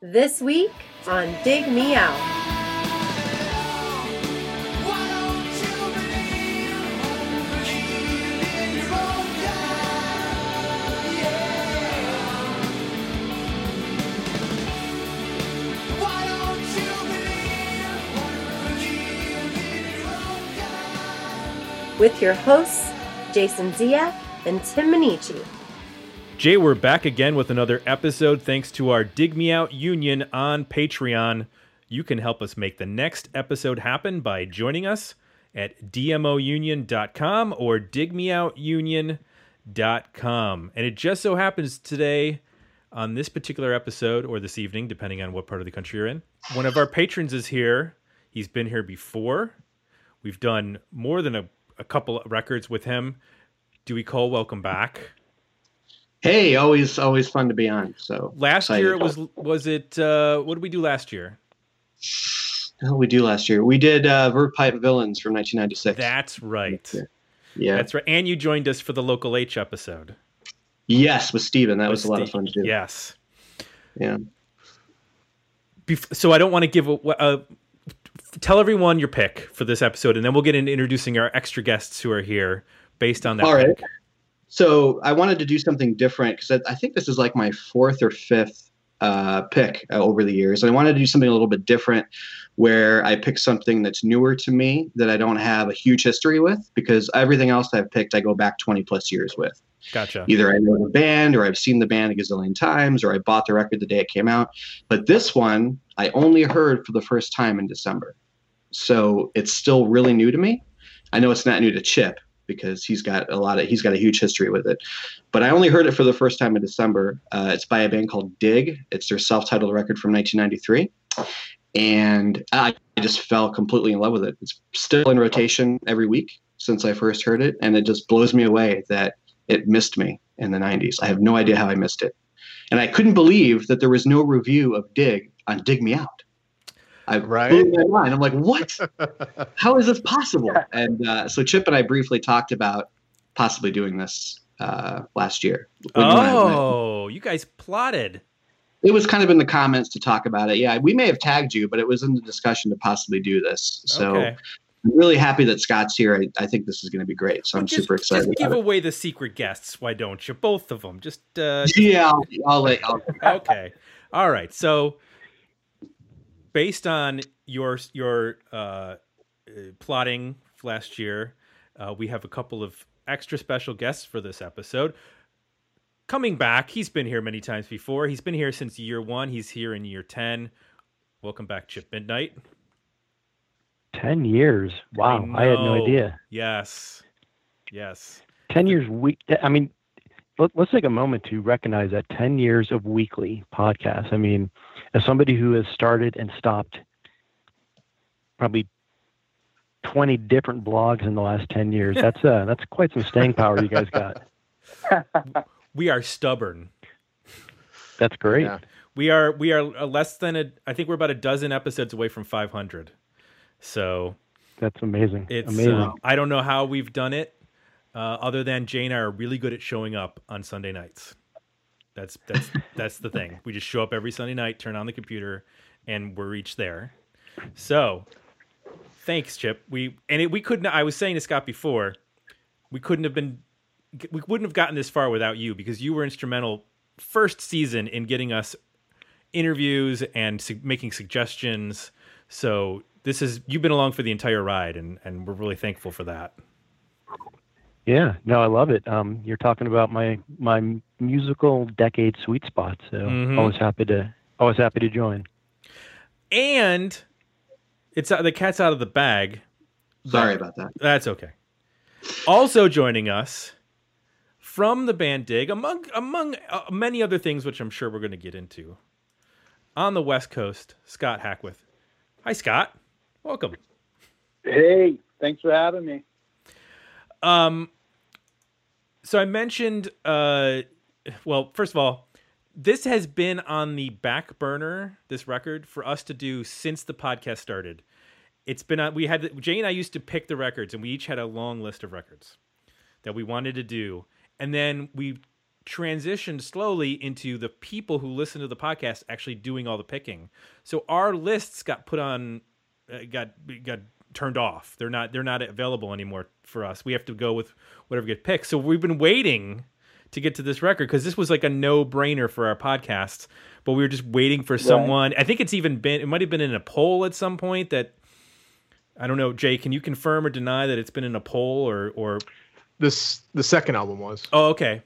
This week on Dig Me Out. With your hosts, Jason Zia and Tim Minneci. Jay, we're back again with another episode thanks to our Dig Me Out Union on Patreon. You can help us make the next episode happen by joining us at dmounion.com or digmeoutunion.com. And it just so happens today on this particular episode or this evening, depending on what part of the country you're in, one of our patrons is here. He's been here before. We've done more than a, a couple of records with him. Dewey Cole, welcome back. Hey, always always fun to be on. So last excited. year it was was it uh what did we do last year? Oh, we do last year. We did uh Verve Pipe Villains from 1996. That's right. Yeah. That's right. And you joined us for the local H episode. yes, with Steven. That was With a lot of fun to do. Yes. Yeah. Bef- so I don't want to give a, uh, tell everyone your pick for this episode, and then we'll get into introducing our extra guests who are here based on that. All right. So I wanted to do something different because I, I think this is like my fourth or fifth uh, pick uh, over the years. And I wanted to do something a little bit different where I pick something that's newer to me that I don't have a huge history with because everything else I've picked, I go back 20 plus years with. Gotcha. Either I know the band or I've seen the band a gazillion times or I bought the record the day it came out. But this one I only heard for the first time in December. So it's still really new to me. I know it's not new to Chip because he's got a lot of he's got a huge history with it. But I only heard it for the first time in December. Uh, it's by a band called Dig. It's their self-titled record from 1993. And I just fell completely in love with it. It's still in rotation every week since I first heard it, and it just blows me away that it missed me in the 90s. I have no idea how I missed it. And I couldn't believe that there was no review of Dig on Dig Me Out. I Right. blew my mind. I'm like, what? how is this possible? And uh, so Chip and I briefly talked about possibly doing this uh, last year. When you and I went. Oh, you guys plotted. It was kind of in the comments to talk about it. Yeah, we may have tagged you, but it was in the discussion to possibly do this. So okay. I'm really happy that Scott's here. I, I think this is going to be great. So I'm just, super excited. Just give about away the secret guests. Why don't you? Both of them. Just uh. Yeah, I'll, I'll let. I'll, okay. All right. So based on your your uh, uh, plotting last year, uh, we have a couple of extra special guests for this episode. Coming back, he's been here many times before. He's been here since year one. He's here in year ten. Welcome back, Chip Midnight. 10 years. Wow. I, had no idea. Yes. Yes. 10 years week. I mean, let, let's take a moment to recognize that 10 years of weekly podcasts. I mean, as somebody who has started and stopped probably 20 different blogs in the last 10 years, that's uh, that's quite some staying power you guys got. We are stubborn. That's great. Yeah. We are we are uh, less than a I think we're about a dozen episodes away from 500. So That's amazing. It's amazing. uh, I don't know how we've done it, uh, other than Jay and I are really good at showing up on Sunday nights. That's that's that's the thing. We just show up every Sunday night, turn on the computer, and we're each there. So, thanks, Chip. We and it, we couldn't. I was saying to Scott before, we couldn't have been, we wouldn't have gotten this far without you because you were instrumental first season in getting us interviews and su- making suggestions. So this is you've been along for the entire ride, and and we're really thankful for that. Yeah, no, I love it. Um, you're talking about my my musical decade sweet spot, so Mhm. always happy to always happy to join. And it's uh, the cat's out of the bag. sorry about that. That's okay. Also joining us from the band Dig, among among uh, many other things, which I'm sure we're going to get into, on the West Coast, Scott Hackwith. Hi, Scott. Welcome. Hey, thanks for having me. Um, so I mentioned, uh, well, first of all, this has been on the back burner. This record for us to do since the podcast started. It's been. We had Jay and I used to pick the records, and we each had a long list of records that we wanted to do, and then we transitioned slowly into the people who listen to the podcast actually doing all the picking. So our lists got put on, uh, got got turned off. They're not they're not available anymore for us. We have to go with whatever gets picked. So we've been waiting to get to this record because this was like a no brainer for our podcast. But we were just waiting for someone. I think it's even been it might have been in a poll at some point that I don't know. Jay, can you confirm or deny that it's been in a poll or or This the second album was. Oh, okay.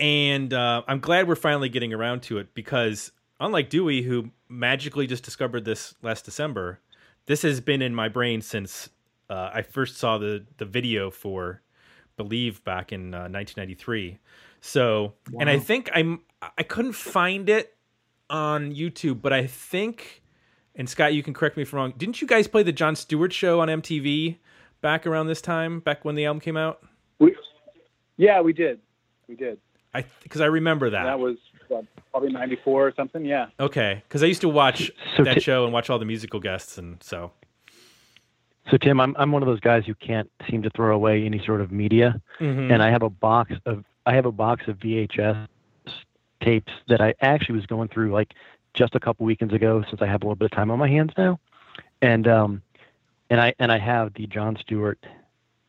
And uh, I'm glad we're finally getting around to it because, unlike Dewey, who magically just discovered this last December, this has been in my brain since uh, I first saw the the video for Believe back in uh, 1993. So, and I think I'm I couldn't find it on YouTube, but I think, and Scott, you can correct me if I'm wrong. Didn't you guys play the Jon Stewart show on MTV back around this time, back when the album came out? We, yeah, we did. We did. I because I remember that. That was what, probably '94 or something. Yeah. okay, because I used to watch So that Ti- show and watch all the musical guests, and so So Tim, I'm I'm one of those guys who can't seem to throw away any sort of media, Mhm. and I have a box of I have a box of VHS tapes that I actually was going through like just a couple weekends ago since I have a little bit of time on my hands now, and um, and I and I have the Jon Stewart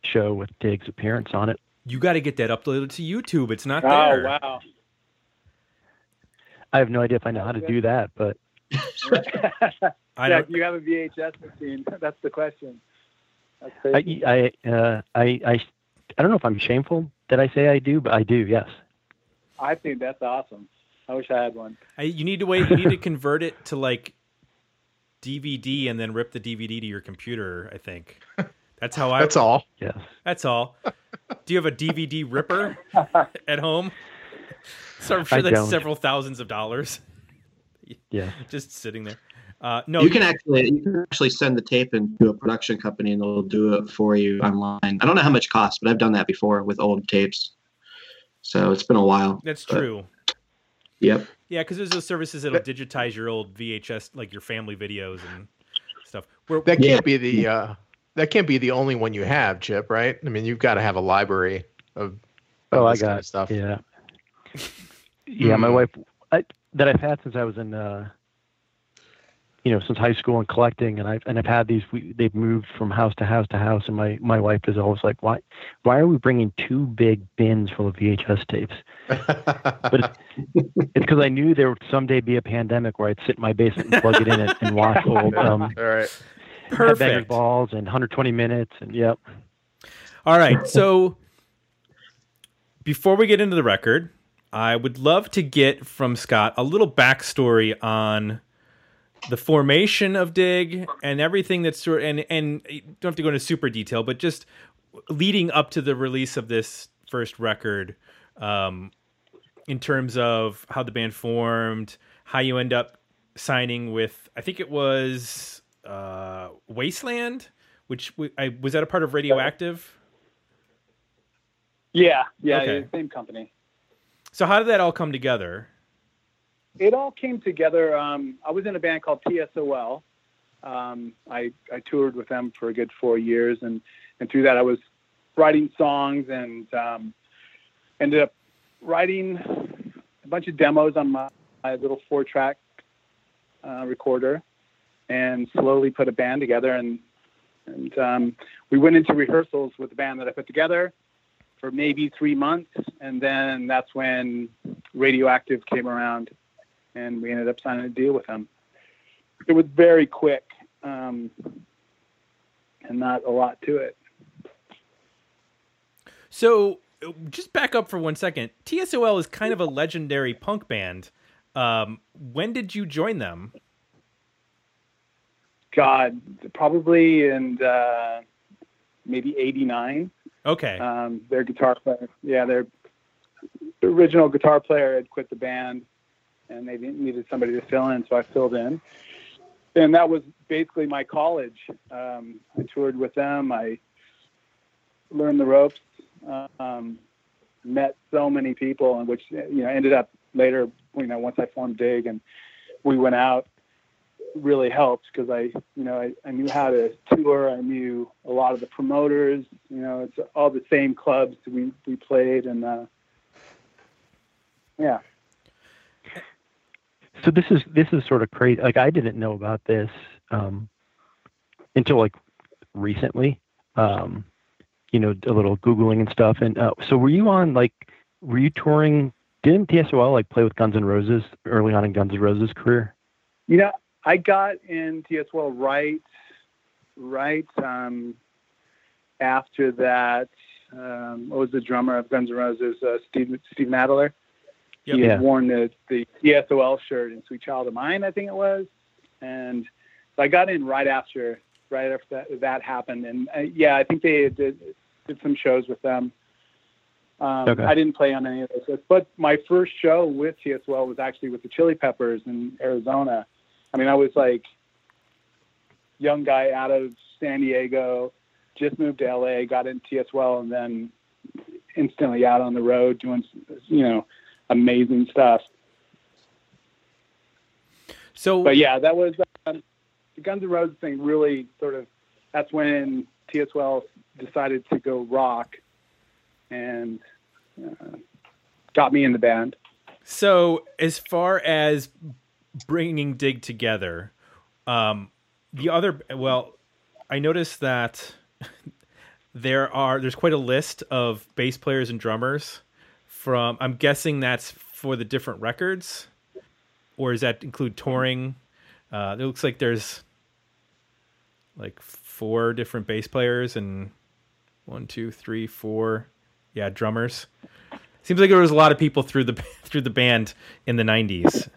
show with Dig's appearance on it. you got to get that uploaded to YouTube. It's not Oh there. Oh wow. I have no idea if I know how to do that, but I yeah, you have a VHS machine. That's the question. That's I. I uh, I I I don't know if I'm shameful that I say I do, but I do. Yes. I think that's awesome. I wish I had one. I, you need to wait. You need to convert it to like DVD and then rip the DVD to your computer. I think that's how I. That's all. Yes. That's all. Do you have a DVD ripper at home? So I'm sure I that's don't. several thousands of dollars Yes. just sitting there. Uh, no, you can actually you can actually send the tape into a production company and they'll do it for you online. I don't know how much it costs, but I've done that before with old tapes. So it's been a while. that's but- true. Yep. Yeah, because there's those services that'll digitize your old VHS, like your family videos and stuff. Where, That can't be the uh, that can't be the only one you have, Chip. Right? I mean, you've got to have a library of. of Oh, I this kind got of stuff. Yeah. Yeah, my Hmm. wife I, that I've had since I was in, uh, you know, since high school and collecting, and I've and I've had these. We, they've moved from house to house to house, and my my wife is always like, why, why are we bringing two big bins full of VHS tapes? But it's because I knew there would someday be a pandemic where I'd sit in my basement and plug it in and, and watch old um, all right. Headbangers perfect. balls and 120 minutes, and yep. All right. So before we get into the record, I would love to get from Scott a little backstory on the formation of Dig and everything that's sort and and you don't have to go into super detail, but just leading up to the release of this first record, um, in terms of how the band formed, how you end up signing with I think it was uh, Wasteland, which w- I was that a part of Radioactive. Yeah, yeah, Okay. same company. So how did that all come together? It all came together. Um, I was in a band called TSOL. Um, I, I toured with them for a good four years, and, and through that, I was writing songs and um, ended up writing a bunch of demos on my, my little four track uh, recorder and slowly put a band together. And, and um, we went into rehearsals with the band that I put together for maybe three months. And then that's when Radioactive came around and we ended up signing a deal with them. It was very quick um, and not a lot to it. So just back up for one second. TSOL is kind of a legendary punk band. Um, when did you join them? God, probably in uh, maybe 89. Okay. Um, their guitar player, yeah, their original guitar player had quit the band, and they needed somebody to fill in, so I filled in. And that was basically my college. Um, I toured with them. I learned the ropes. Um, met so many people, and which you know ended up later. You know, once I formed Dig and we went out, really helped because I, you know, I, I knew how to tour. I knew a lot of the promoters. You know, it's all the same clubs we we played, and uh, Yeah. So this is this is sort of crazy. Like I didn't know about this um, until like recently. Um, you know, a little googling and stuff. And uh, so, were you on like, were you touring? Didn't TSOL like play with Guns N' Roses early on in Guns N' Roses' career? You know, I got in TSOL right, right um, after that. Um, what was the drummer of Guns N' Roses? Uh, Steve Steven Adler. Yep. He Yeah. had worn the the TSOL shirt in "Sweet Child of Mine," I think it was, and so I got in right after right after that, that happened. And uh, yeah, I think they did did some shows with them. Um, Okay. I didn't play on any of those, but my first show with TSOL was actually with the Chili Peppers in Arizona. I mean, I was like young guy out of San Diego, just moved to LA, got in TSOL, and then instantly out on the road doing, you know, amazing stuff. So But yeah, that was um, the Guns N' Roses thing. Really, sort of, that's when TSOL decided to go rock, and uh, got me in the band. So, as far as bringing Dig together, um, the other well, I noticed that there are there's quite a list of bass players and drummers from. I'm guessing that's for the different records, or does that include touring? Uh, it looks like there's like four different bass players and one, two, three, four, yeah, drummers. Seems like there was a lot of people through the through the band in the '90s.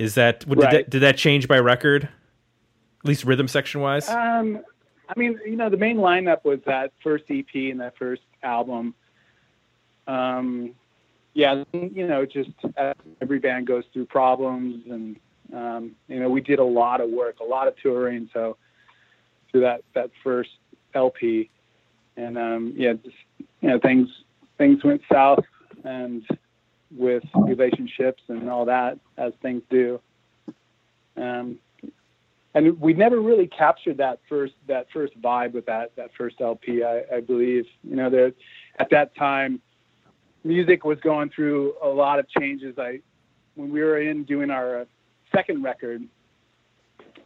Is that did Right. that did that change by record? At least rhythm section wise. Um, I mean, you know, the main lineup was that first EP and that first album. Um, yeah, you know, just every band goes through problems, and um, you know, we did a lot of work, a lot of touring. So through that that first LP, and um, yeah, just you know, things things went south, and with relationships and all that, as things do. Um, and we never really captured that first that first vibe with that that first LP. I, I believe you know there at that time, music was going through a lot of changes. I when we were in doing our uh, second record,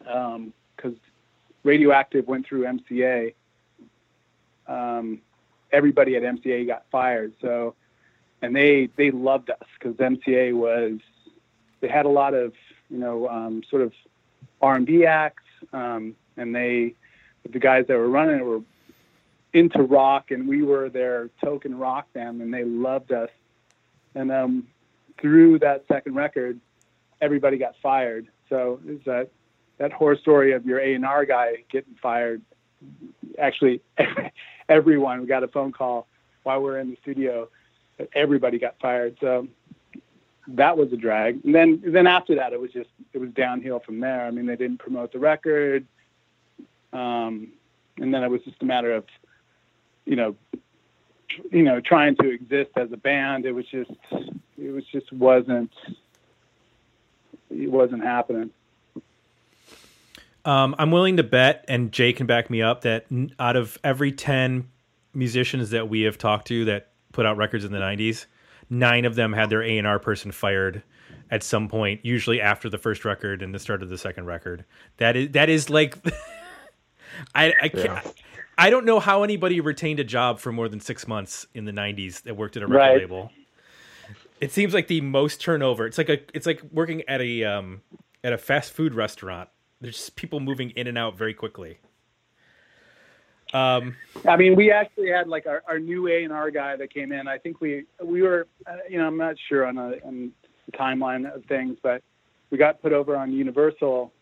because Radioactive went through MCA. Um, everybody at MCA got fired. So, and they they loved us because MCA was they had a lot of you know um, sort of R&B acts, um, and they, the guys that were running it were into rock, and we were their token rock band, and they loved us. And um, through that second record, everybody got fired. So it's that that horror story of your A and R guy getting fired. Actually, everyone we got a phone call while we are in the studio everybody got fired. So that was a drag. And then then after that, it was just it was downhill from there. I mean, they didn't promote the record, um, and then it was just a matter of, you know, you know, trying to exist as a band. It was just it was just wasn't it wasn't happening. Um, I'm willing to bet, and Jay can back me up, that out of every 10 musicians that we have talked to that put out records in the 90s, nine of them had their A&R person fired at some point, usually after the first record and the start of the second record. That is that is like I I can't, Yeah. I don't know how anybody retained a job for more than 6 months in the 90s that worked at a record Right. label. It seems like the most turnover. It's like a it's like working at a um at a fast food restaurant. There's just people moving in and out very quickly. Um, I mean, we actually had like our, our new A and R guy that came in. I think we we were, uh, you know, I'm not sure on a on the timeline of things, but we got put over on Universal,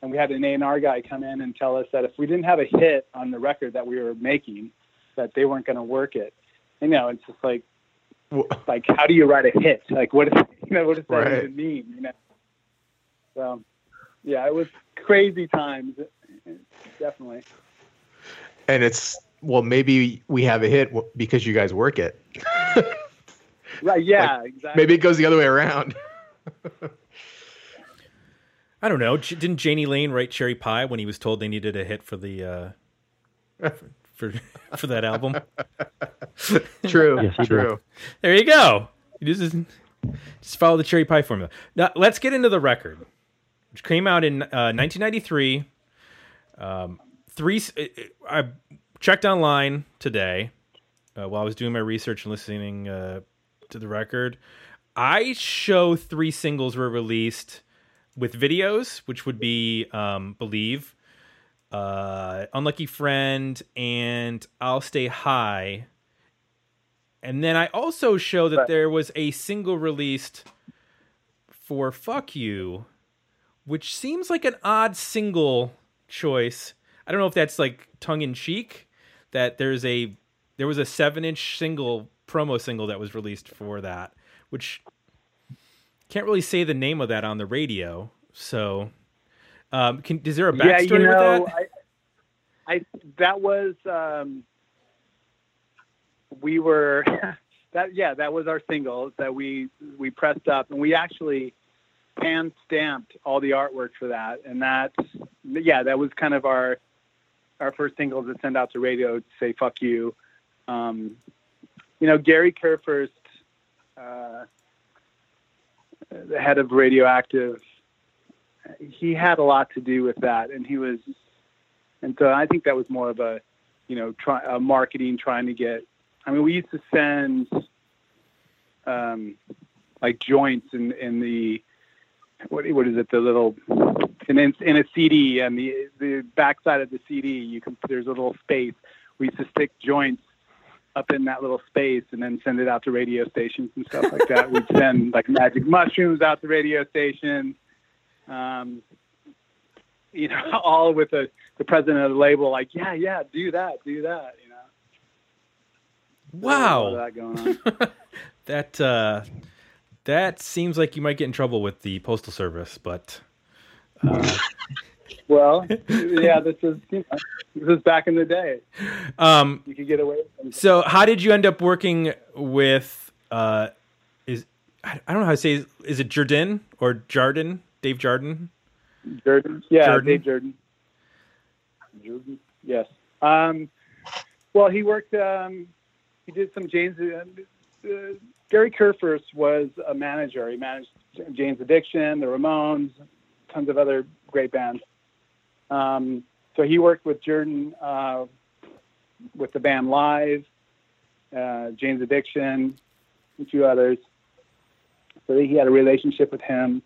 and we had an A and R guy come in and tell us that if we didn't have a hit on the record that we were making, that they weren't going to work it. You know, it's just like Wh- like how do you write a hit? Like what is you know what does that Right. even mean? You know. So, yeah, it was crazy times, definitely. And it's well, maybe we have a hit because you guys work it. Right? Yeah, exactly. Maybe it goes the other way around. I don't know. J- Didn't Jani Lane write Cherry Pie when he was told they needed a hit for the uh, for, for for that album? True. Yes, he did. true. There you go. You just Just follow the cherry pie formula. Now, let's get into the record, which came out in uh, 1993. Um, three. uh, I checked online today uh, while I was doing my research and listening uh, to the record. I show three singles were released with videos, which would be um, "Believe," uh, "Unlucky Friend," and "I'll Stay High." And then I also show that there was a single released for "Fuck You," which seems like an odd single choice. I don't know if that's like tongue in cheek that there's a there was a seven inch single promo single that was released for that, which can't really say the name of that on the radio. So, um, can is there a yeah, backstory you know, with that? I, I that was um, we were that yeah that was our single that we we pressed up and we actually hand stamped all the artwork for that and that yeah that was kind of our our first single to send out to radio to say fuck you um, you know Gary Kurfirst uh, the head of radioactive he had a lot to do with that and he was and so I think that was more of a, you know, try, uh, marketing trying to get. I mean, we used to send um, like joints in in the what what is it the little in in a CD and the the backside of the CD you can there's a little space. We used to stick joints up in that little space and then send it out to radio stations and stuff like that. We'd send like magic mushrooms out to radio stations. Um, you know, all with the, the president of the label, like, yeah, yeah, do that, do that, you know. Wow, There's a lot of that going on. that uh, that seems like you might get in trouble with the postal service, but uh, well, yeah, this is you know, this is back in the day. um, You could get away. So, how did you end up working with? Uh, is I don't know how to say. Is it Jordan or Jardin? Dave Jardin. Jordan. Yeah, Jordan? Dave Jordan. Jordan. Yes. Um, well, he worked. Um, he did some James. Uh, uh, Gary Kurfirst was a manager. He managed Jane's Addiction, the Ramones, tons of other great bands. Um, so he worked with Jerden uh, with the band Live, uh, Jane's Addiction, a few others. So he had a relationship with him.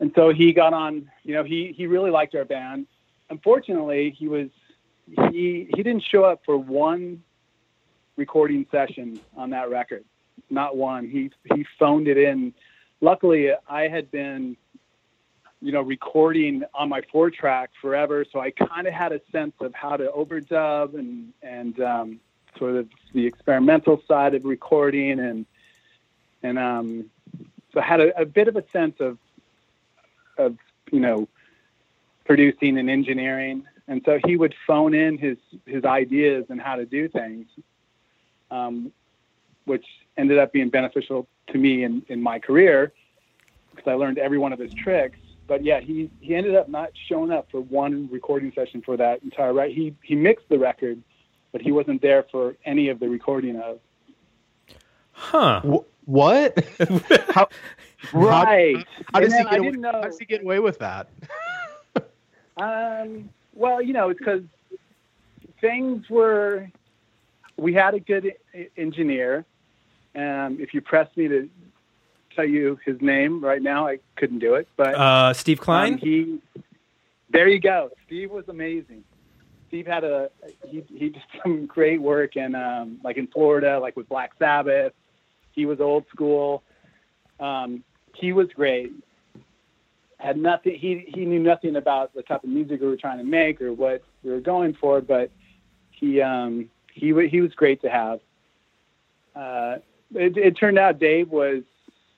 And so he got on you know he he really liked our band. Unfortunately he was he he didn't show up for one recording session on that record. Not one. He he phoned it in. Luckily i had been you know recording on my four track forever. So i kind of had a sense of how to overdub and and um, sort of the experimental side of recording and and um so I had a, a bit of a sense of of you know producing and engineering. And so he would phone in his his ideas and how to do things um, which ended up being beneficial to me in, in my career because I learned every one of his tricks but yeah he he ended up not showing up for one recording session for that entire right he he mixed the record but he wasn't there for any of the recording of Huh. Wh- what? how, right how does And he then get I away, didn't know- how does he get away with that? Um, well, you know, it's because things were. We had a good engineer. Um, if you pressed me to tell you his name right now, I couldn't do it. But Uh, Steve Klein. um, he, there you go. Steve was amazing. Steve had a he he did some great work in um, like in Florida, like with Black Sabbath. He was old school. Um, he was great. Had nothing. He he knew nothing about the type of music we were trying to make or what we were going for, but he um, he he was great to have. Uh, it, it turned out Dave was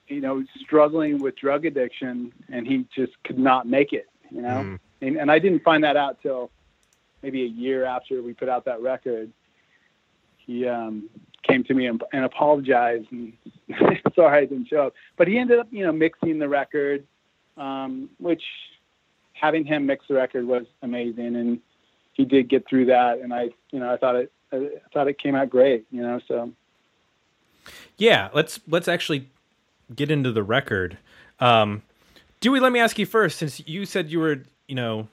you know struggling with drug addiction and he just could not make it. You know, Mm. and, and I didn't find that out till maybe a year after we put out that record. He um, came to me and, and apologized and sorry I didn't show up. But he ended up, you know, mixing the record, um, which having him mix the record was amazing, and he did get through that. And I, you know, I thought it, I thought it came out great. You know, so Yeah, let's let's actually get into the record. Um, Dewey, let me ask you first, since you said you were, you know,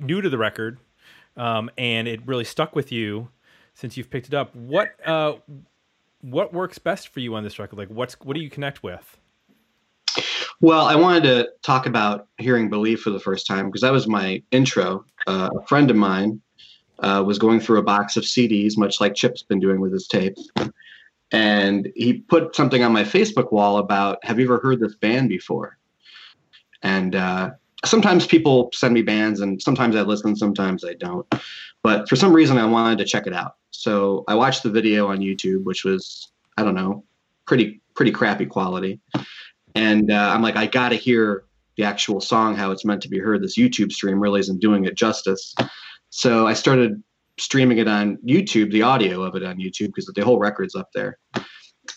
new to the record, um, and it really stuck with you since you've picked it up. What uh, what works best for you on this record? Like, what's what do you connect with? Well, I wanted to talk about hearing "Believe" for the first time because that was my intro. Uh, a friend of mine uh, was going through a box of CDs, much like Chip's been doing with his tapes, and he put something on my Facebook wall about, "Have you ever heard this band before?" And uh, sometimes people send me bands, and sometimes I listen, sometimes I don't. But for some reason, I wanted to check it out, so I watched the video on YouTube, which was I don't know, pretty pretty crappy quality and uh, I'm like, I got to hear the actual song how it's meant to be heard. This YouTube stream really isn't doing it justice. So I started streaming it on YouTube, the audio of it on YouTube, because the whole record's up there.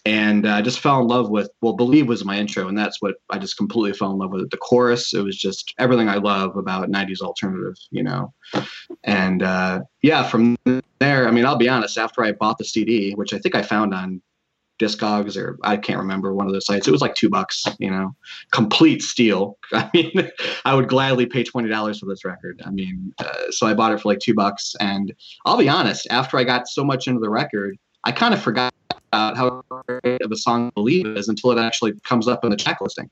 And uh, I just fell in love with, well, Believe was my intro, and that's what I just completely fell in love with. It. The chorus, it was just everything I love about 90s alternative, you know. And uh, yeah, from there, I mean, I'll be honest, after I bought the CD, which I think I found on Discogs or I can't remember one of those sites. It was like two bucks, you know, complete steal. I mean, I would gladly pay twenty dollars for this record. I mean, uh, so I bought it for like two bucks, and I'll be honest. After I got so much into the record, I kind of forgot about how great of a song "Believe" is until it actually comes up in the track listing,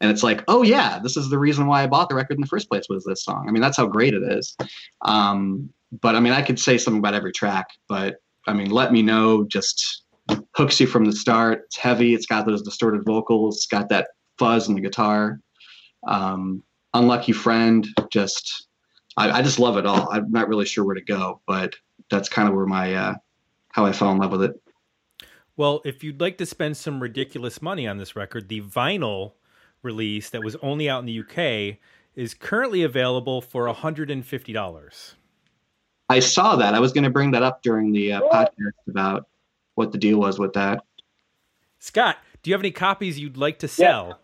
and it's like, oh yeah, this is the reason why I bought the record in the first place was this song. I mean, that's how great it is. Um, but I mean, I could say something about every track, but I mean, let me know just hooks you from the start. It's heavy. It's got those distorted vocals. It's got that fuzz in the guitar. Um, Unlucky Friend. Just, I, I, just love it all. I'm not really sure where to go, but that's kind of where my uh, how I fell in love with it. Well, if you'd like to spend some ridiculous money on this record, the vinyl release that was only out in the UK is currently available for $150. I saw that. I was going to bring that up during the uh, podcast about what the deal was with that. Scott, do you have any copies you'd like to sell?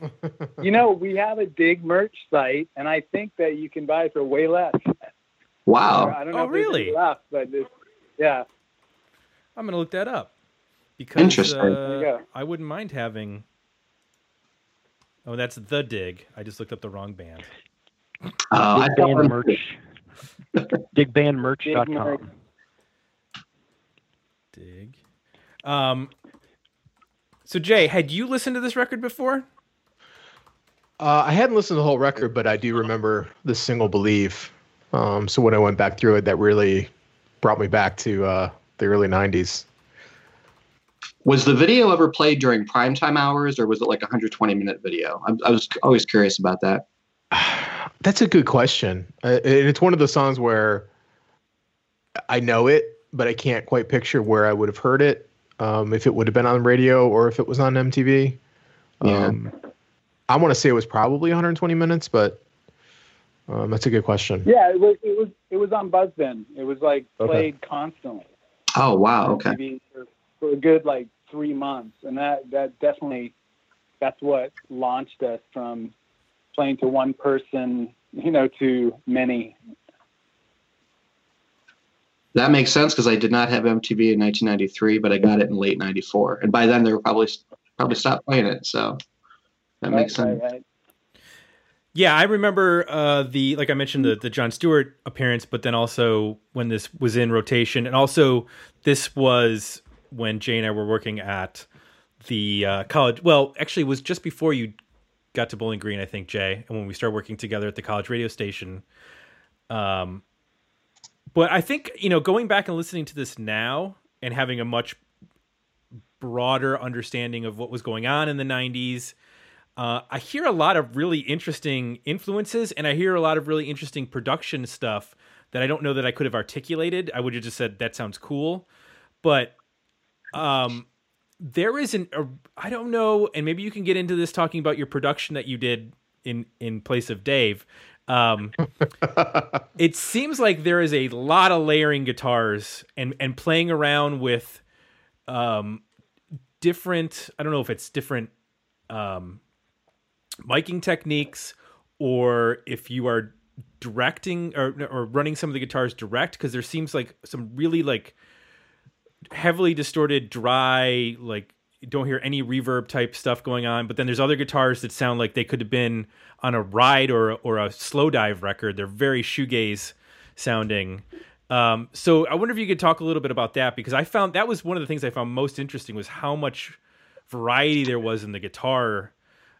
Yeah. you know, we have a Dig merch site, and I think that you can buy it for way less. Wow! I don't know oh, really? Left, but yeah. I'm gonna look that up because Interesting. Uh, I wouldn't mind having. Oh, that's the Dig. I just looked up the wrong band. Uh, Dig band merch. Digbandmerch.com. Dig Dig. Um, so Jay, had you listened to this record before? Uh, I hadn't listened to the whole record, but I do remember the single "Believe." Um, so when I went back through it, that really brought me back to uh, the early '90s. Was the video ever played during primetime hours, or was it like a 120 minute video? I, I was always curious about that. That's a good question. Uh, it's one of those songs where I know it, but I can't quite picture where I would have heard it. Um, if it would have been on radio or if it was on MTV. Yeah. Um, I want to say it was probably 120 minutes, but um, that's a good question. Yeah, it was. It was. It was on Buzzbin. It was like played okay. constantly. Oh wow! Okay. For, for a good like three months, and that that definitely that's what launched us from playing to one person, you know, to many that makes sense because I did not have MTV in 1993, but I got it in late '94, and by then they were probably probably stopped playing it. So that makes right, sense. Right, right. Yeah, I remember uh, the like I mentioned the the Jon Stewart appearance, but then also when this was in rotation, and also this was when Jay and I were working at the uh, college. Well, actually, it was just before you got to Bowling Green, I think, Jay, and when we started working together at the college radio station. Um, but I think you know, going back and listening to this now and having a much broader understanding of what was going on in the '90s, uh, I hear a lot of really interesting influences, and I hear a lot of really interesting production stuff that I don't know that I could have articulated. I would have just said that sounds cool, but um, there isn't. A, I don't know, and maybe you can get into this talking about your production that you did in in place of Dave. Um, it seems like there is a lot of layering guitars and and playing around with um, different. I don't know if it's different um, miking techniques or if you are directing or or running some of the guitars direct because there seems like some really like heavily distorted dry like don't hear any reverb type stuff going on, but then there's other guitars that sound like they could have been on a ride or or a Slowdive record. They're very shoegaze sounding. Um, so I wonder if you could talk a little bit about that because I found that was one of the things I found most interesting was how much variety there was in the guitar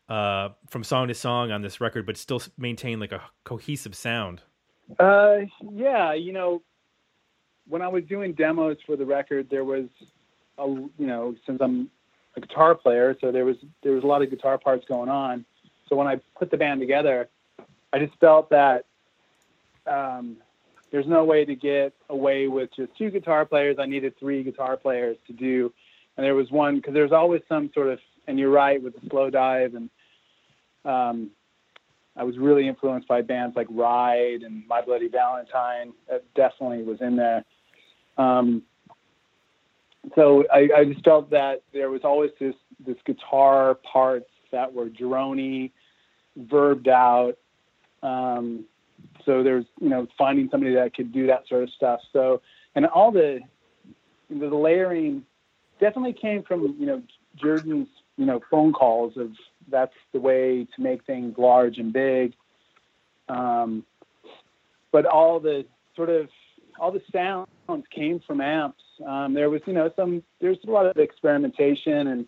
uh, from song to song on this record, but still maintain like a cohesive sound. Uh, yeah, you know, when I was doing demos for the record, there was a you know since I'm a guitar player, so there was there was a lot of guitar parts going on. So when I put the band together, I just felt that um, there's no way to get away with just two guitar players. I needed three guitar players to do, and there was one because there's always some sort of. And you're right with the Slowdive and um, I was really influenced by bands like Ride and My Bloody Valentine. That definitely was in there. Um, so I, I, just felt that there was always this this guitar parts that were drony, verbed out. Um, so there's you know finding somebody that could do that sort of stuff. So and all the the layering definitely came from you know Jerden's you know phone calls of that's the way to make things large and big. Um, but all the sort of all the sounds came from amps. Um, there was you know some there's a lot of experimentation and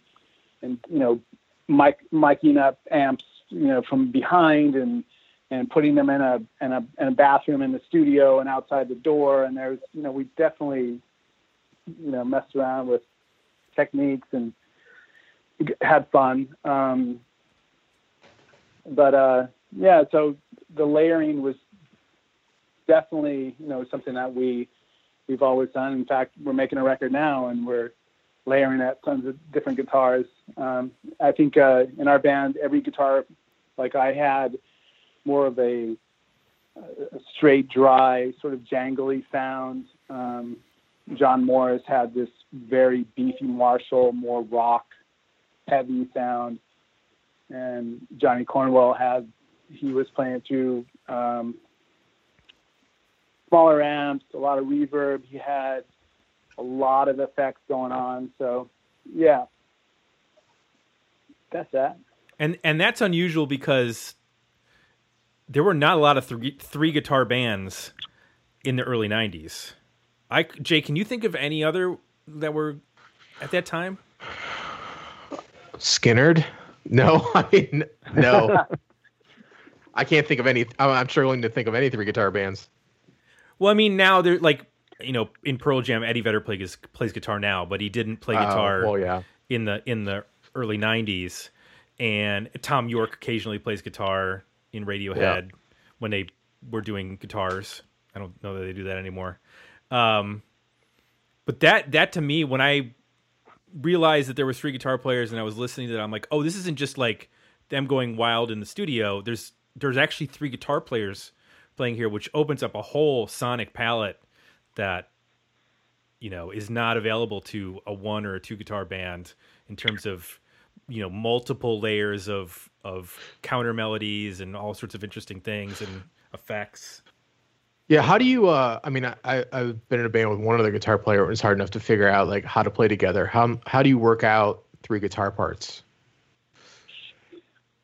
and you know mic miking up amps you know from behind and and putting them in a in a in a bathroom in the studio and outside the door. And there's you know we definitely you know messed around with techniques and had fun. Um, but uh, yeah, so the layering was definitely you know something that we we've always done. In fact, we're making a record now and we're layering at tons of different guitars. Um, I think uh, in our band, every guitar, like I had more of a, a straight, dry, sort of jangly sound. Um, John Morris had this very beefy Marshall, more rock heavy sound. And Johnny Cornwell had, he was playing through um, smaller amps, a lot of reverb. He had a lot of effects going on. So, yeah, that's that. And and that's unusual because there were not a lot of three, three guitar bands in the early 90s. I Jay, can you think of any other that were at that time? Skynyrd? No, I mean no. I can't think of any. I'm struggling to think of any three guitar bands. Well, I mean now they're like you know in Pearl Jam, Eddie Vedder plays plays guitar now, but he didn't play Oh, guitar well, yeah. in the in the early '90s. And Thom Yorke occasionally plays guitar in Radiohead when they were doing guitars. I don't know that they do that anymore. Um, but that that to me, when I realized that there was three guitar players and I was listening to that, I'm like, oh, this isn't just like them going wild in the studio. There's there's actually three guitar players playing here, which opens up a whole sonic palette that you know is not available to a one or a two guitar band in terms of you know multiple layers of of counter melodies and all sorts of interesting things and effects. Yeah, how do you? Uh, I mean, I, I I've been in a band with one other guitar player. It was hard enough to figure out like how to play together. How how do you work out three guitar parts?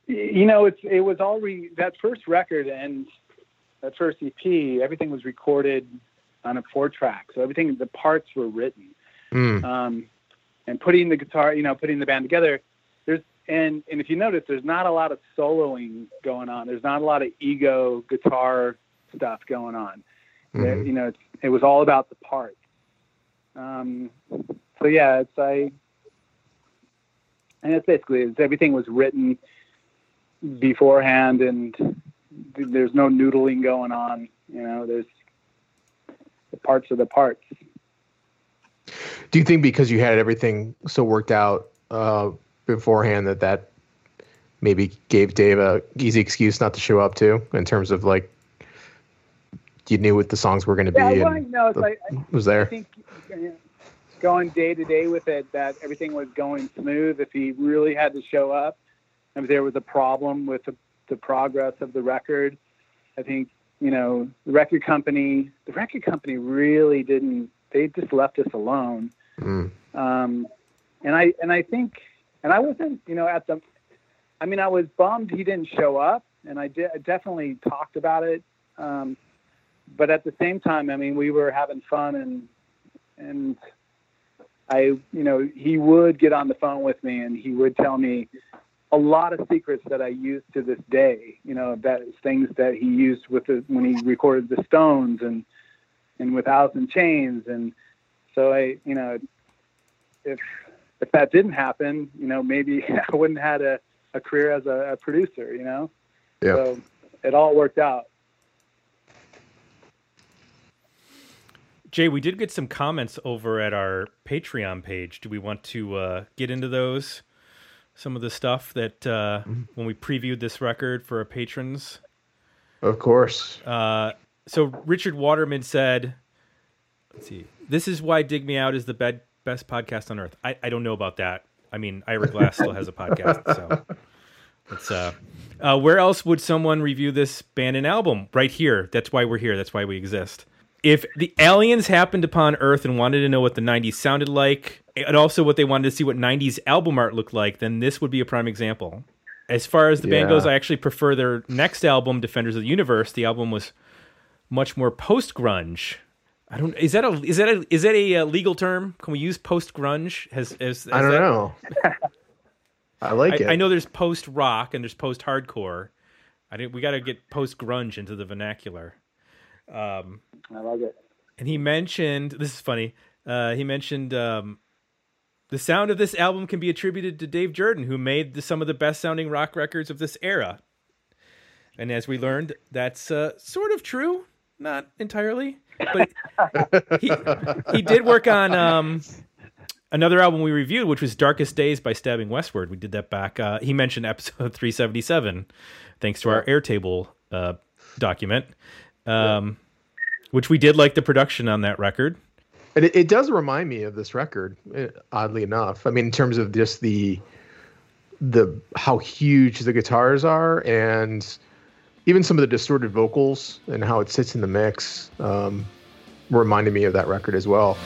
You know, it's it was all that first record and that first EP. Everything was recorded on a four track, so everything the parts were written. Mm. Um, and putting the guitar, you know, putting the band together. There's and and if you notice, there's not a lot of soloing going on. There's not a lot of ego guitar stuff going on. There- Mhm. you know, it's, it was all about the parts. Um, so yeah, it's I, and it's basically it's, everything was written beforehand, and there's no noodling going on. You know, there's the parts of the parts. Do you think because you had everything so worked out uh, beforehand that that maybe gave Dave a easy excuse not to show up to in terms of like you knew what the songs were going to be Yeah, well, and no, the- like I, was I think going day to day with it, that everything was going smooth. If he really had to show up, if there was a problem with the, the progress of the record, I think you know the record company. The record company really didn't. They just left us alone. Mm. Um, and I and I think and I wasn't you know at the I mean I was bummed he didn't show up and I, de- I definitely talked about it um, but at the same time I mean we were having fun and and I you know he would get on the phone with me and he would tell me a lot of secrets that I use to this day you know that things that he used with the, when he recorded the Stones and and with Alice in Chains and so I you know if if that didn't happen, you know, maybe I wouldn't have had a, a career as a, a producer, you know? Yeah. So it all worked out. Jay, we did get some comments over at our Patreon page. Do we want to uh, get into those? Some of the stuff that uh, Mm-hmm. when we previewed this record for our patrons. Of course. Uh, so Richard Waterman said, "Let's see. This is why Dig Me Out is the bed, best podcast on earth." I, I don't know about that. I mean, Ira Glass still has a podcast, so it's uh, uh, where else would someone review this band and album? Right here. That's why we're here. That's why we exist. If the aliens happened upon Earth and wanted to know what the '90s sounded like, and also what they wanted to see what '90s album art looked like, then this would be a prime example. As far as the band goes, I actually prefer their next album, Defenders of the Universe. The album was much more post grunge. I don't. Is that a is that a is that a uh, legal term? Can we use post grunge? Has, has, I don't that- know. I like it. I, I know there's post rock and there's post hardcore. I did, we got to get post grunge into the vernacular. Um, I like it. and he mentioned this is funny. Uh, he mentioned um, the sound of this album can be attributed to Dave Jerden, who made the, some of the best sounding rock records of this era. And as we learned, that's uh, sort of true, not entirely, but he he did work on um, another album we reviewed, which was Darkest Days by Stabbing Westward. We did that back. Uh, he mentioned episode 377, thanks to our Airtable uh, document, um, which we did like the production on that record. And it, it does remind me of this record, eh, oddly enough. I mean, in terms of just the the how huge the guitars are, and even some of the distorted vocals and how it sits in the mix, um, reminded me of that record as well.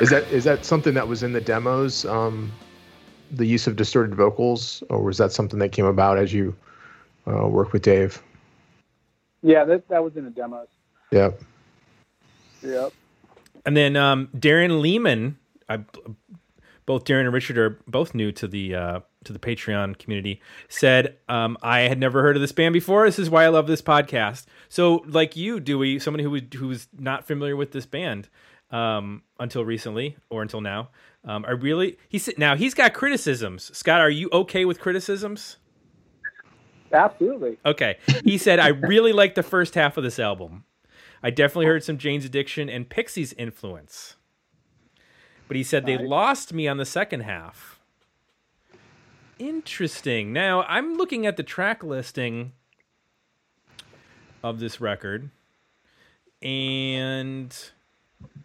Is that is that something that was in the demos? Um, the use of distorted vocals, or was that something that came about as you uh, worked with Dave? Yeah, that, that was in the demos. Yep. Yep. And then um, Darren Lehman, I, both Darren and Richard are both new to the uh, to the Patreon community. Said um, I had never heard of this band before. This is why I love this podcast. So, like you, Dewey, somebody who was who was not familiar with this band um, until recently or until now, um, I really he's now he's got criticisms. Scott, are you okay with criticisms? Absolutely. Okay. He said, I really like the first half of this album. I definitely heard some Jane's Addiction and Pixies influence. But he said they lost me on the second half. Interesting. Now, I'm looking at the track listing of this record, and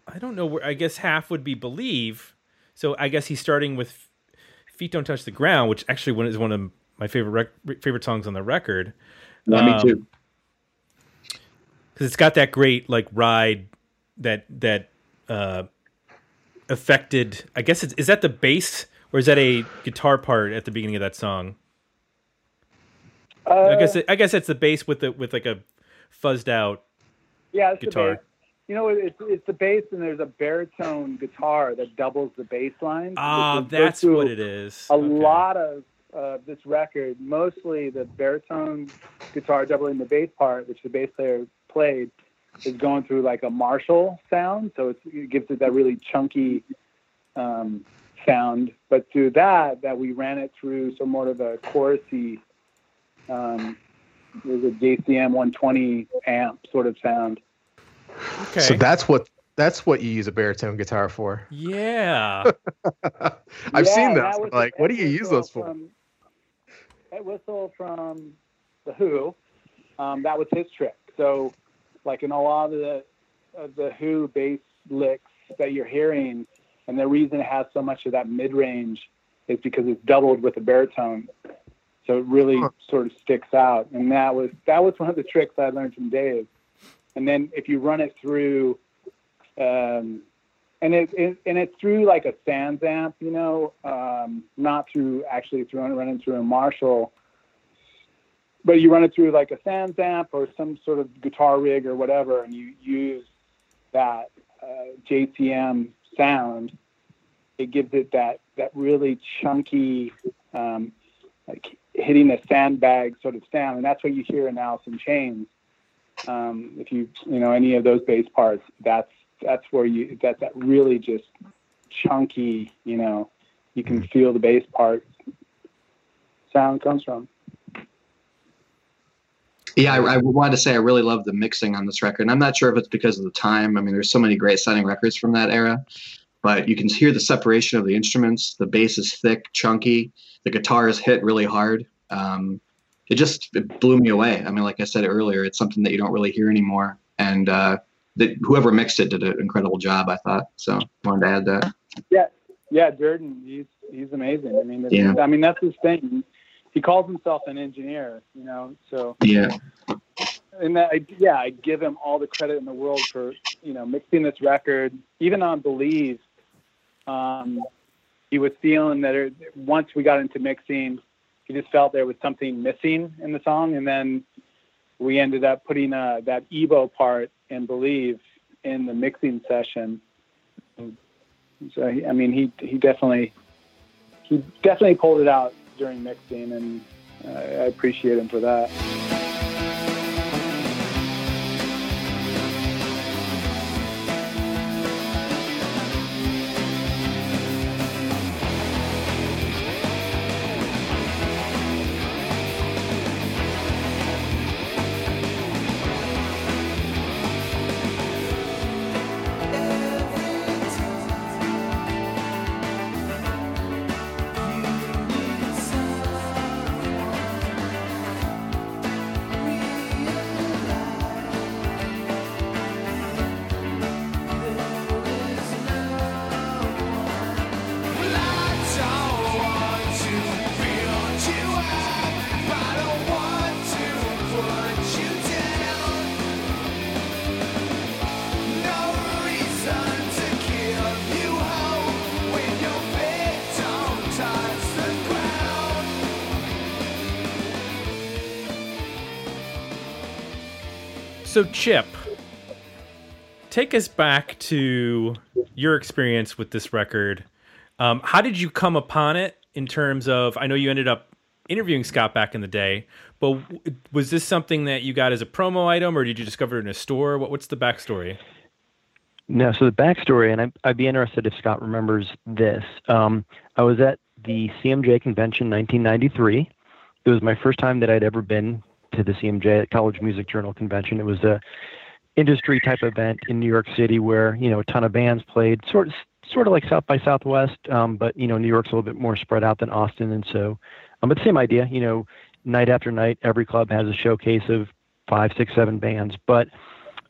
I don't know where, I guess half would be Believe. So I guess he's starting with Feet Don't Touch the Ground, which actually is one of my favorite rec- favorite songs on the record Yeah, Um, me too. because it's got that great like ride that that uh affected i guess it's is that the bass or is that a guitar part at the beginning of that song Uh, i guess it, i guess it's the bass with the with like a fuzzed out yeah, it's guitar. You know, it's it's the bass, and there's a baritone guitar that doubles the bass line. ah that's what it is A Okay. lot of uh, this record, mostly the baritone guitar doubling the bass part, which the bass player played, is going through like a Marshall sound, so it gives it that really chunky um, sound. But through that, that we ran it through some more of a chorusy, um, there's a JCM 120 amp sort of sound. Okay. So that's what that's what you use a baritone guitar for. yeah. I've Yeah, seen that those. was Like, Ed what do you use those for? From, Entwistle from The Who, um, that was his trick. So, like in a lot of the, of the Who bass licks that you're hearing, and the reason it has so much of that mid range is because it's doubled with a baritone. So it really Huh. sort of sticks out. And that was that was one of the tricks I learned from Dave. And then if you run it through um, and it, it and it's through like a SansAmp, you know, um, not through actually through running through a Marshall, but you run it through like a SansAmp or some sort of guitar rig or whatever, and you use that uh, JCM sound. It gives it that that really chunky, um, like hitting a sandbag sort of sound, and that's what you hear in Alice in Chains. Um, if you you know any of those bass parts, that's that's where you that that really just chunky, you know, you can feel the bass part sound comes from. Yeah, I, I wanted to say I really love the mixing on this record. And I'm not sure if it's because of the time. I mean, there's so many great sounding records from that era, but you can hear the separation of the instruments. The bass is thick, chunky. The guitars hit really hard. Um, it just it blew me away. I mean, like I said earlier, it's something that you don't really hear anymore. And uh, that whoever mixed it did an incredible job, I thought. So wanted to add that. Yeah, yeah, Jerden, he's he's amazing. I mean, Yeah. I mean that's his thing. He calls himself an engineer, you know. So Yeah, and that, I, yeah, I give him all the credit in the world for you know mixing this record. Even on Believe, um, he was feeling that it, once we got into mixing, he just felt there was something missing in the song, and then we ended up putting uh, that EBow part in Believe in the mixing session. So I mean, he he definitely he definitely pulled it out during mixing, and uh, I appreciate him for that. So, Chip, take us back to your experience with this record. Um, how did you come upon it in terms of? I know you ended up interviewing Scott back in the day, but was this something that you got as a promo item, or did you discover it in a store? What, what's the backstory? No, so the backstory, and I'd, I'd be interested if Scott remembers this. Um, I was at the CMJ convention 1993. It was my first time that I'd ever been to the CMJ College Music Journal convention. It was a industry type event in New York City where you know a ton of bands played, sort of sort of like South by Southwest, um, but you know New York's a little bit more spread out than Austin, and so um, but same idea. You know, night after night, every club has a showcase of five, six, seven bands, but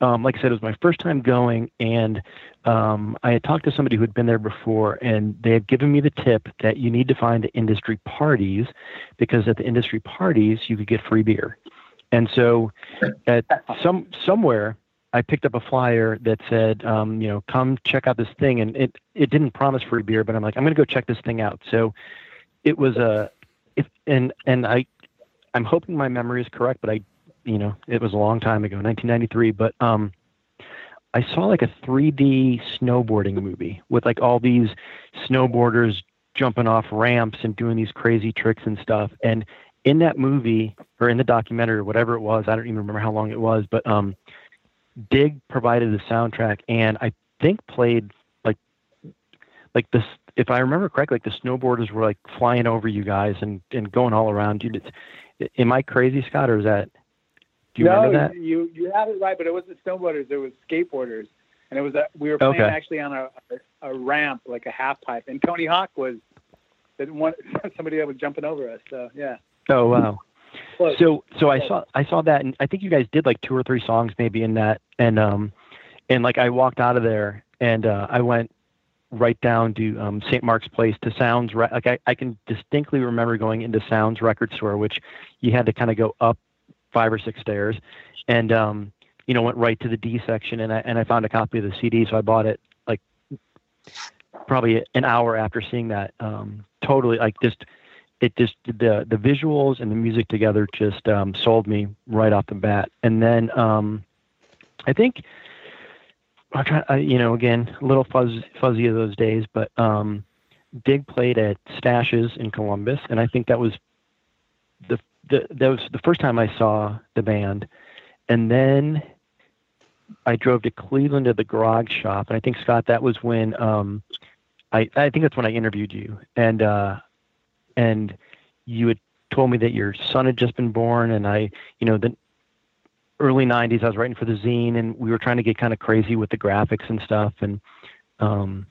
um, like I said, it was my first time going, and um, I had talked to somebody who had been there before, and they had given me the tip that you need to find the industry parties because at the industry parties you could get free beer. And so, at some somewhere, I picked up a flyer that said, um, you know, come check out this thing, and it it didn't promise free beer, but I'm like, I'm going to go check this thing out. So, it was a, and and I, I'm hoping my memory is correct, but I you know, it was a long time ago, 1993, but um, I saw like a 3D snowboarding movie with like all these snowboarders jumping off ramps and doing these crazy tricks and stuff. And in that movie or in the documentary or whatever it was, I don't even remember how long it was, but um, Dig provided the soundtrack and I think played like like this if I remember correctly, like the snowboarders were like flying over you guys and, and going all around you. Am I crazy, Scott, or is that? Do you no, remember that? you you have it right, but it wasn't snowboarders; it was skateboarders, and it was a, we were playing Okay. actually on a, a ramp, like a half pipe, and Tony Hawk was the one somebody that was jumping over us. So yeah, Oh wow. Close. So so I saw I saw that and I think you guys did like two or three songs maybe in that and um and like I walked out of there and uh I went right down to um St. Mark's Place to Sounds Re- like I, I can distinctly remember going into Sounds record store which you had to kind of go up five or six stairs and um you know went right to the D section and I and I found a copy of the CD so I bought it like probably an hour after seeing that um totally like just it just the the visuals and the music together just um, sold me right off the bat. And then um, I think I try, I, you know, again, a little fuzz, fuzzy of those days, but um, Dig played at Stache's in Columbus, and I think that was the, the that was the first time I saw the band. And then I drove to Cleveland to the Grog Shop, and I think Scott, that was when um, I I think that's when I interviewed you, and uh, and you had told me that your son had just been born. And i you know the early 90s i was writing for the zine and we were trying to get kind of crazy with the graphics and stuff. And um,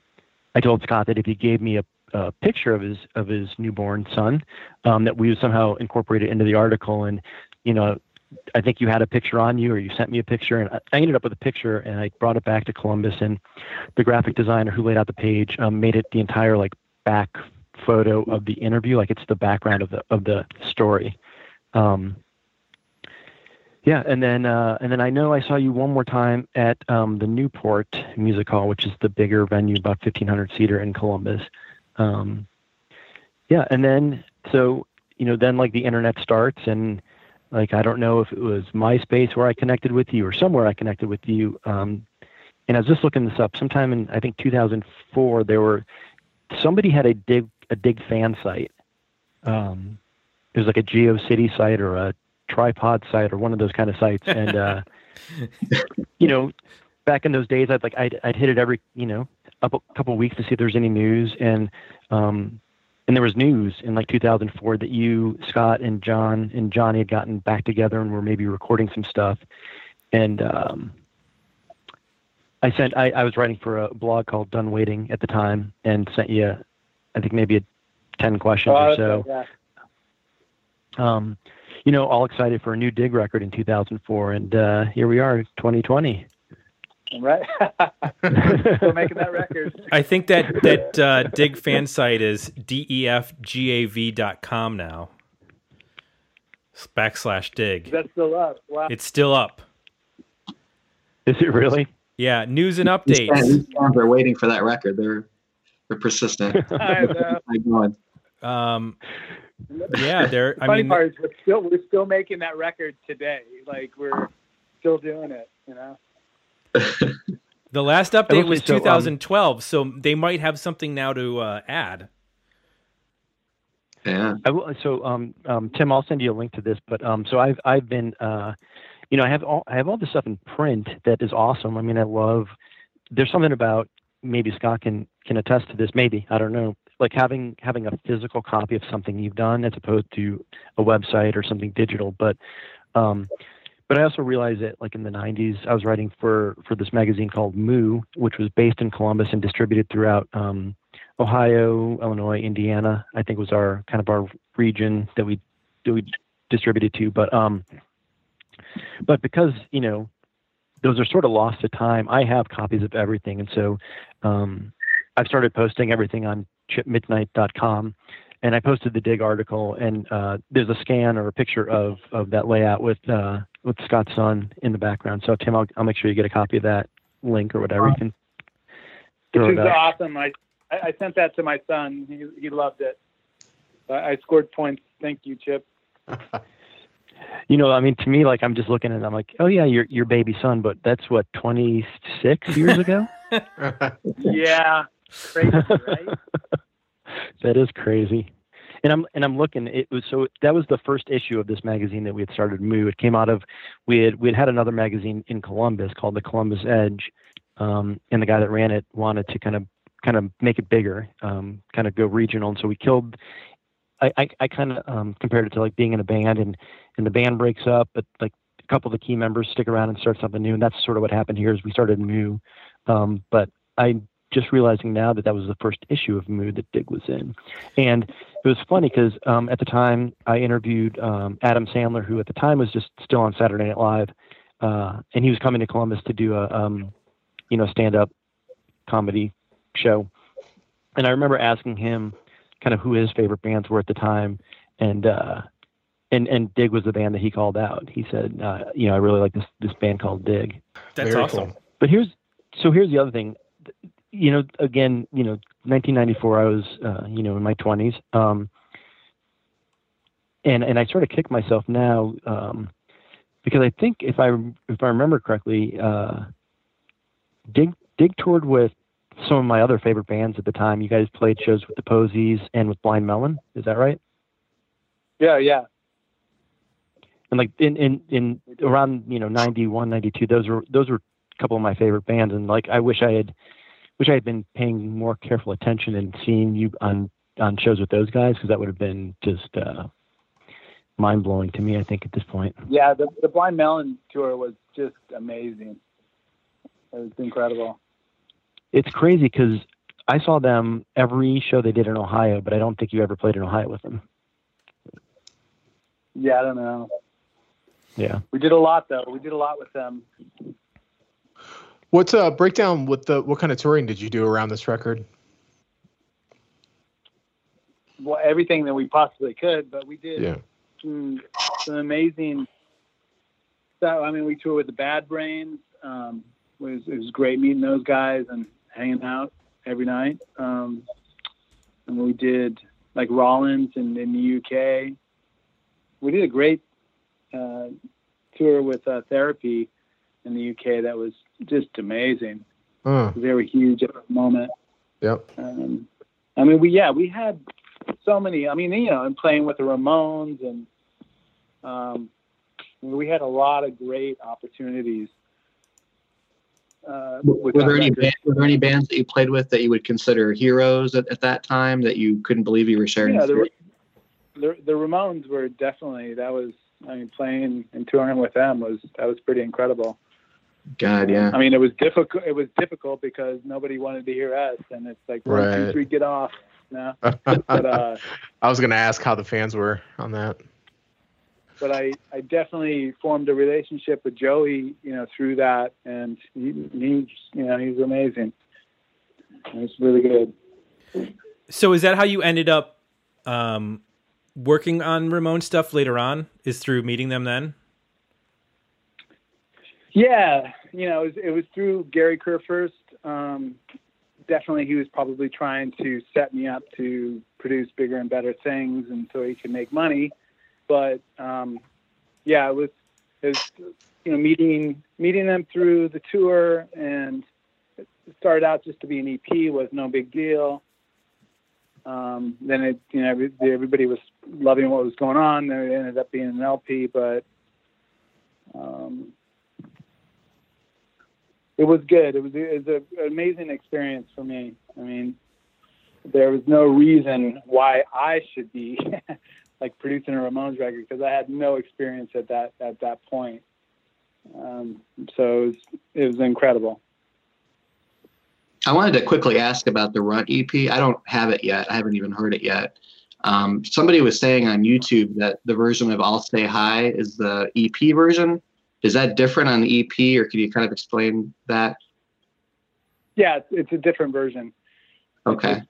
i told scott that if he gave me a, a picture of his of his newborn son um, that we somehow incorporated into the article and you know i think you had a picture on you or you sent me a picture and i ended up with a picture and i brought it back to columbus and the graphic designer who laid out the page um, made it the entire like back photo of the interview, like it's the background of the of the story. Um, yeah, and then uh, and then I know I saw you one more time at um, the Newport Music Hall, which is the bigger venue, about fifteen hundred seater in Columbus. Um, yeah, and then so you know then like the internet starts and like I don't know if it was MySpace where I connected with you or somewhere I connected with you. Um, and I was just looking this up. Sometime in I think 2004, there were somebody had a dig a dig fan site. Um, it was like a GeoCity site or a tripod site or one of those kind of sites. And uh, you know, back in those days, I'd like I'd, I'd hit it every you know a couple of weeks to see if there's any news. And um, and there was news in like 2004 that you, Scott, and John and Johnny had gotten back together and were maybe recording some stuff. And um, I sent I, I was writing for a blog called Done Waiting at the time and sent you I think maybe a ten questions Oh, or so. yeah. Um, you know, all excited for a new dig record in 2004, and uh, here we are, 2020. Right. Still making that record. I think that that uh, dig fan site is defgav.com now. Backslash dig. That's still up. Wow. It's still up. Is it really? Yeah, news and These fans, updates. these fans are waiting for that record. They're they're persistent. I know. Um, yeah, they're. The I funny mean, part is we're still we're still making that record today. Like we're still doing it. You know. The last update was say, so, um, 2012, so they might have something now to uh, add. Yeah. I will, so, um, um, Tim, I'll send you a link to this. But um, so I've I've been, uh, you know, I have all I have all this stuff in print that is awesome. I mean, I love. There's something about maybe Scott can can attest to this. Maybe I don't know. Like having having a physical copy of something you've done as opposed to a website or something digital. But um, but I also realized that like in the 90s, I was writing for for this magazine called Moo, which was based in Columbus and distributed throughout um, Ohio, Illinois, Indiana. I think was our kind of our region that we that we distributed to. But um, but because you know those are sort of lost to time, I have copies of everything, and so um, I've started posting everything on chipmidnight.com. And I posted the dig article, and uh, there's a scan or a picture of, of that layout with uh, with Scott's son in the background. So Tim, I'll, I'll make sure you get a copy of that link or whatever. You can throw Which it is up. awesome. I, I I sent that to my son. He he loved it. I, I scored points. Thank you, Chip. You know, I mean, to me, like I'm just looking at, it, I'm like, oh yeah, your your baby son, but that's what 26 years ago. Yeah, crazy, right? That is crazy. And I'm and I'm looking. It was so that was the first issue of this magazine that we had started Moo. It came out of we had we had had another magazine in Columbus called the Columbus Edge, um, and the guy that ran it wanted to kind of kind of make it bigger, um, kind of go regional. And so we killed. I I, I kind of um, compared it to like being in a band and and the band breaks up, but like a couple of the key members stick around and start something new. And that's sort of what happened here. Is we started Moo, um, but I just realizing now that that was the first issue of Moo that Dig was in. And it was funny because um, at the time I interviewed um, Adam Sandler, who at the time was just still on Saturday Night Live, uh, and he was coming to Columbus to do a um, you know stand-up comedy show. And I remember asking him kind of who his favorite bands were at the time, and uh, and and Dig was the band that he called out. He said, uh, you know, I really like this this band called Dig. That's Very awesome. cool. But here's so here's the other thing. You know, again, you know, 1994. I was, uh, you know, in my 20s, um, and and I sort of kick myself now um, because I think if I if I remember correctly, uh, Dig Dig toured with some of my other favorite bands at the time. You guys played shows with the Posies and with Blind Melon. Is that right? Yeah, yeah. and like in in in around you know 91 92 those were those were a couple of my favorite bands and like i wish i had wish i had been paying more careful attention and seeing you on on shows with those guys because that would have been just uh mind blowing to me i think at this point Yeah, the the Blind Melon tour was just amazing. It was incredible. it's crazy because i saw them every show they did in ohio but i don't think you ever played in ohio with them Yeah, I don't know. yeah We did a lot though. We did a lot with them. What's uh breakdown with the what kind of touring did you do around this record? Well, everything that we possibly could, but we did Yeah. some, some amazing stuff. I mean, we toured with the Bad Brains. Um, it was it was great meeting those guys and hanging out every night. Um, and we did like Rollins in, in the UK. We did a great uh, tour with uh, Therapy in the UK. That was just amazing. They were huge at the moment. yep. Um, I mean, we yeah, we had so many. I mean, you know, and playing with the Ramones, and um, we had a lot of great opportunities. Uh, Were there any band, were there any bands that you played with that you would consider heroes at, at that time that you couldn't believe you were sharing? Yeah, the the, the the Ramones were definitely that was. I mean, playing and touring with them was that was pretty incredible. God, yeah. I mean, it was difficult. It was difficult because nobody wanted to hear us, and it's like one, two, three, get off. No, but uh, I was gonna ask how the fans were on that. but I, I definitely formed a relationship with Joey, you know, through that, and he, he's, you know, he's amazing. He's really good. So is that how you ended up um, working on Ramon stuff later on? Is through meeting them then? Yeah, you know, it was, it was through Gary Kurfirst. Um, definitely, he was probably trying to set me up to produce bigger and better things, and so he could make money. But um, yeah, it was, it was, you know, meeting meeting them through the tour, and it started out just to be an EP was no big deal. Um, then it, you know, every, everybody was loving what was going on. Then it ended up being an LP, but um, it was good. It was, it was a, an amazing experience for me. I mean, there was no reason why I should be like producing a Ramones record because I had no experience at that at that point. Um, so it was, it was incredible. I wanted to quickly ask about the Runt EP. I don't have it yet. I haven't even heard it yet. Um, somebody was saying on YouTube that the version of I'll Stay High is the EP version. Is that different on the EP, or can you kind of explain that? Yeah, it's, it's a different version. Okay.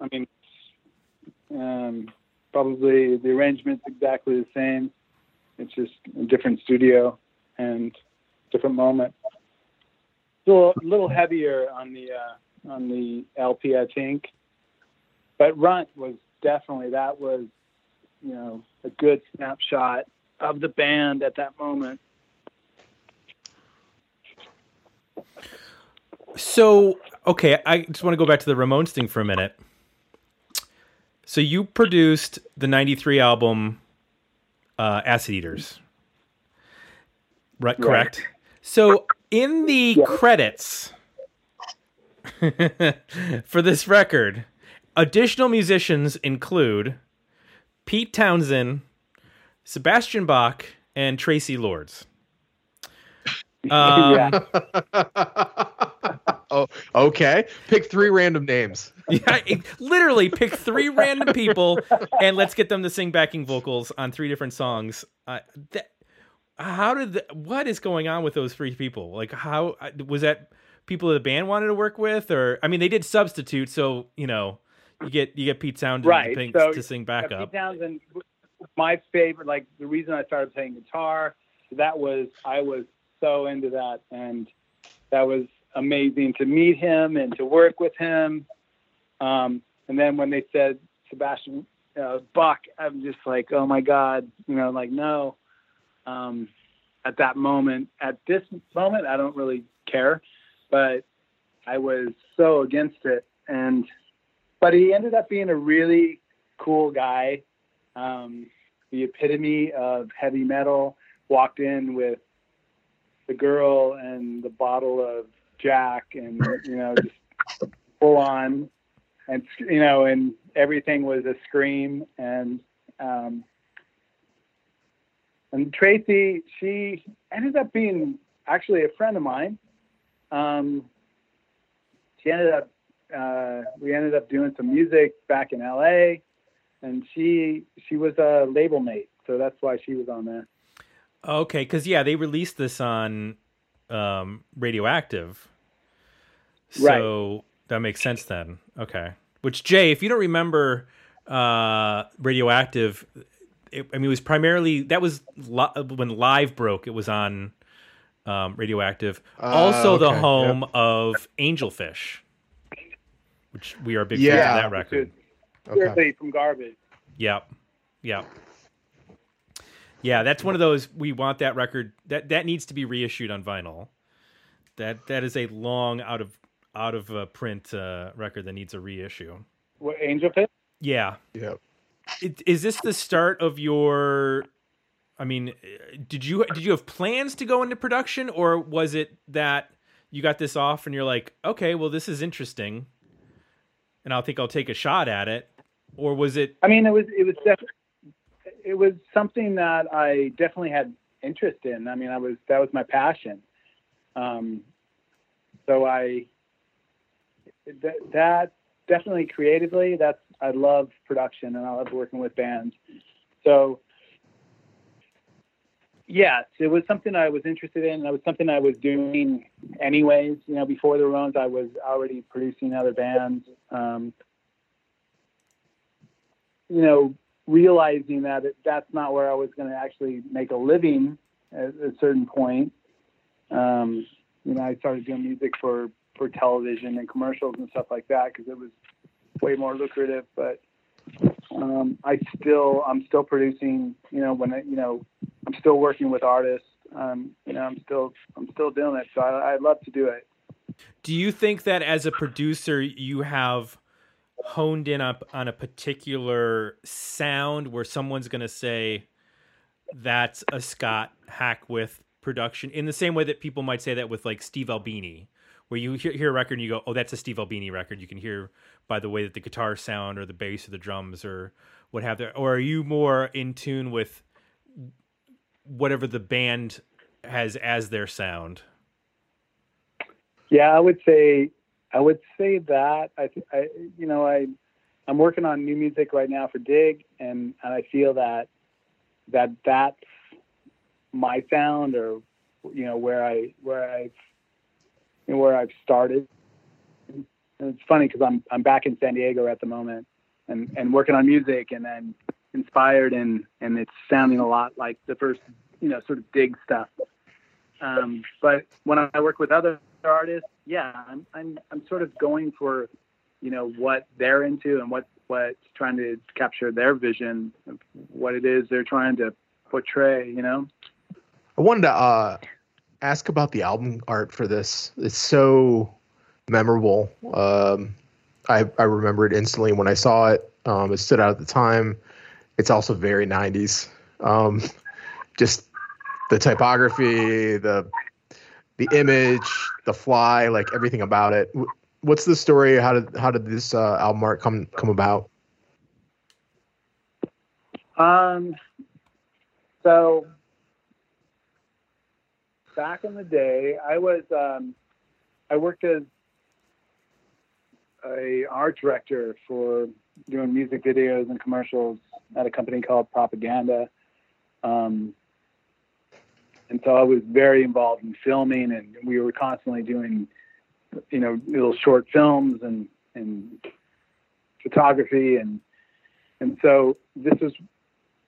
I mean, um, probably the arrangement's exactly the same. It's just a different studio and different moment. It's a little, little heavier on the uh, on the LP, I think. But Runt was definitely that was, you know, a good snapshot of the band at that moment. So okay, I just want to go back to the Ramones thing for a minute. So you produced the '93 album uh, "Acid Eaters," right? Right. Correct. So in the Yeah. credits for this record, additional musicians include Pete Townshend, Sebastian Bach, and Traci Lords. Um, yeah. oh, okay. Pick three random names. Yeah, literally pick three random people and let's get them to sing backing vocals on three different songs. Uh, that, how did the, what is going on with those three people? Like, how uh, was that people that the band wanted to work with, or I mean, they did substitute, so you know, you get you get Pete Sound Right, to, so- to sing Yeah, backup. Pete Townshend, my favorite, like the reason I started playing guitar, that was I was so into that, and that was amazing to meet him and to work with him. Um, and then when they said Sebastian uh, Bach, I'm just like, oh my god, you know, like no. Um, at that moment, at this moment, I don't really care, but I was so against it, and but he ended up being a really cool guy, um, the epitome of heavy metal. Walked in with the girl and the bottle of Jack, and you know, just full on, and you know, and everything was a scream. And um, and Tracy, she ended up being actually a friend of mine. Um, she ended up uh, we ended up doing some music back in LA and she she was a label mate so that's why she was on there Okay, because yeah, they released this on um, Radioactive, so that makes sense then. Okay, which Jay, if you don't remember uh, Radioactive, it, I mean, it was primarily that was li- when Live broke. It was on um, Radioactive, Ah, also the okay, home of Angelfish, which we are big fans of that record. Okay. Shirley from garbage Yep. Yep. Yeah, that's one of those we want that record that that needs to be reissued on vinyl. That that is a long out of out of uh, print uh, record that needs a reissue. what angel pit Yeah. Yep. It, is this the start of your I mean, uh, did you did you have plans to go into production or was it that you got this off and you're like, "Okay, well this is interesting." And I'll think I'll take a shot at it. Or was it i mean it was it was def- it was something that i definitely had interest in. I mean i was that was my passion. Um so i that, that definitely creatively that's i love production and i love working with bands. So yes it was something i was interested in. It was something i was doing anyways. You know before the Ramones i was already producing other bands. Um you know realizing that it, that's not where i was going to actually make a living at a certain point um you know i started doing music for for television and commercials and stuff like that because it was way more lucrative but um, I still I'm still producing. You know, when I, you know I'm still working with artists. Um, you know, I'm still I'm still doing it. So I, I love to do it. Do you think that as a producer you have honed in up on a particular sound where someone's going to say that's a Scott Hackwith production in the same way that people might say that with like Steve Albini where you hear, hear a record and you go, "Oh, that's a Steve Albini record." You can hear by the way that the guitar sound or the bass or the drums or what have there. Or are you more in tune with whatever the band has as their sound? Yeah, I would say I would say that I, th- I you know I I'm working on new music right now for Dig, and and I feel that that that's my sound, or you know where I where I've you know, where I've started. And it's funny because I'm I'm back in San Diego at the moment, and and working on music, and then inspired, and and it's sounding a lot like the first you know sort of Dig stuff. Um, but when I work with other artists, yeah, I'm I'm I'm sort of going for, you know, what they're into and what what's trying to capture their vision of what it is they're trying to portray. You know. I wanted to uh, ask about the album art for this. It's so memorable. Um, I I remember it instantly when I saw it. Um, it stood out at the time. It's also very 90s. Um, just the typography, the the image, the fly, like everything about it. What's the story? How did how did this uh, album art come come about? Um, so back in the day, I was um, I worked as a art director for doing music videos and commercials at a company called Propaganda. Um, and so I was very involved in filming, and we were constantly doing, you know, little short films and and photography, and and so this was,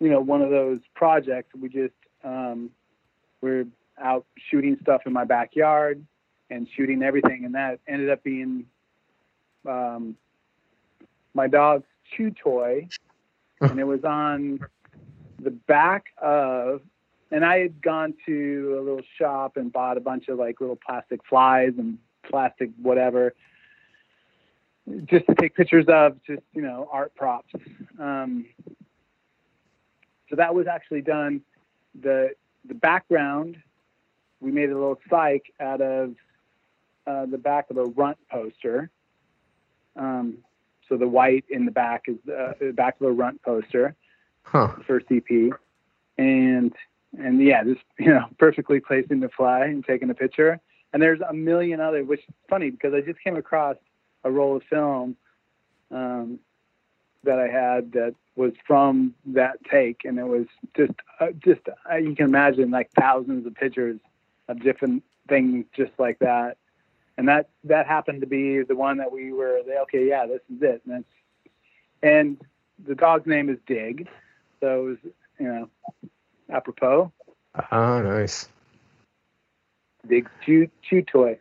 you know, one of those projects we just um, we're out shooting stuff in my backyard and shooting everything, and that ended up being um, my dog's chew toy, and it was on the back of and I had gone to a little shop and bought a bunch of like little plastic flies and plastic whatever just to take pictures of just you know art props. Um, so that was actually done. The the background we made a little psych out of uh, the back of a runt poster. Um, so the white in the back is uh, the back of a runt poster. Huh. first EP, and and yeah, just you know, perfectly placing the fly and taking a picture. And there's a million other, which is funny because I just came across a roll of film um, that I had that was from that take, and it was just uh, just uh, you can imagine like thousands of pictures of different things just like that. And that that happened to be the one that we were okay, yeah, this is it. And and the dog's name is Dig, so it was you know apropos. Ah, nice. Big chew chew toy.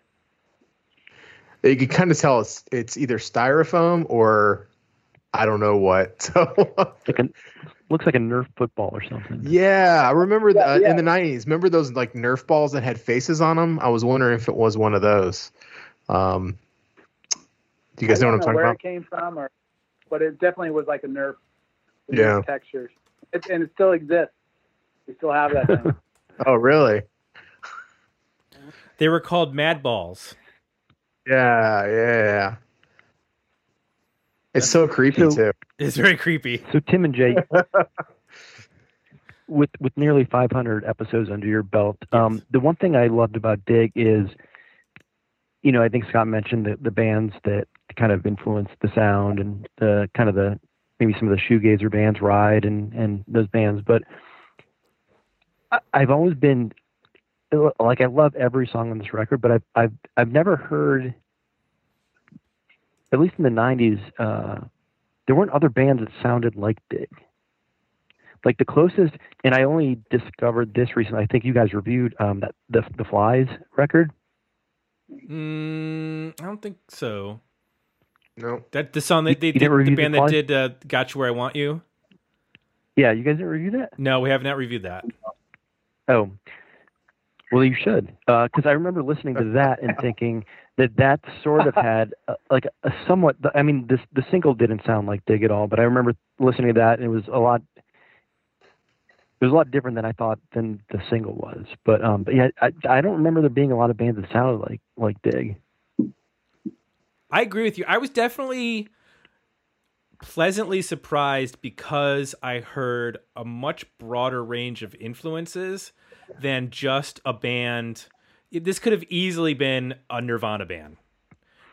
You can kind of tell it's it's either styrofoam or I don't know what. So Like a, looks like a Nerf football or something. yeah, I remember Yeah, uh, yeah. in the nineties. Remember those like Nerf balls that had faces on them? I was wondering if it was one of those. Um, do you guys know what I'm don't talking where about? it came from, or but it definitely was like a Nerf. Yeah. Nerf texture, it, and it still exists. We still have that thing. Oh, really? They were called Mad Balls. Yeah, yeah. yeah. It's so creepy So- too. It's very creepy. So Tim and Jay, with with nearly 500 episodes under your belt, um, Yes. the one thing I loved about Dig is, you know, I think Scott mentioned the, the bands that kind of influenced the sound and the kind of the maybe some of the shoegazer bands, Ride and and those bands, but I, I've always been like I love every song on this record, but I've I've I've never heard, at least in the '90s. Uh, there weren't other bands that sounded like Dig. Like the closest, and I only discovered this recently. I think you guys reviewed um, that the the Flys record. Mm, I don't think so. No. That the song You- that they you did, never the band The that did uh, "Got You Where I Want You." Yeah, you guys didn't review that. No, we have not reviewed that. Oh, well, you should, because I remember listening to that and thinking that that sort of had uh, like a somewhat. I mean, this the single didn't sound like Dig at all, but I remember listening to that and it was a lot. It was a lot different than I thought than the single was, but um, but yeah, I I don't remember there being a lot of bands that sounded like like Dig. I agree with you. I was definitely pleasantly surprised because I heard a much broader range of influences than just a band. This could have easily been a Nirvana band,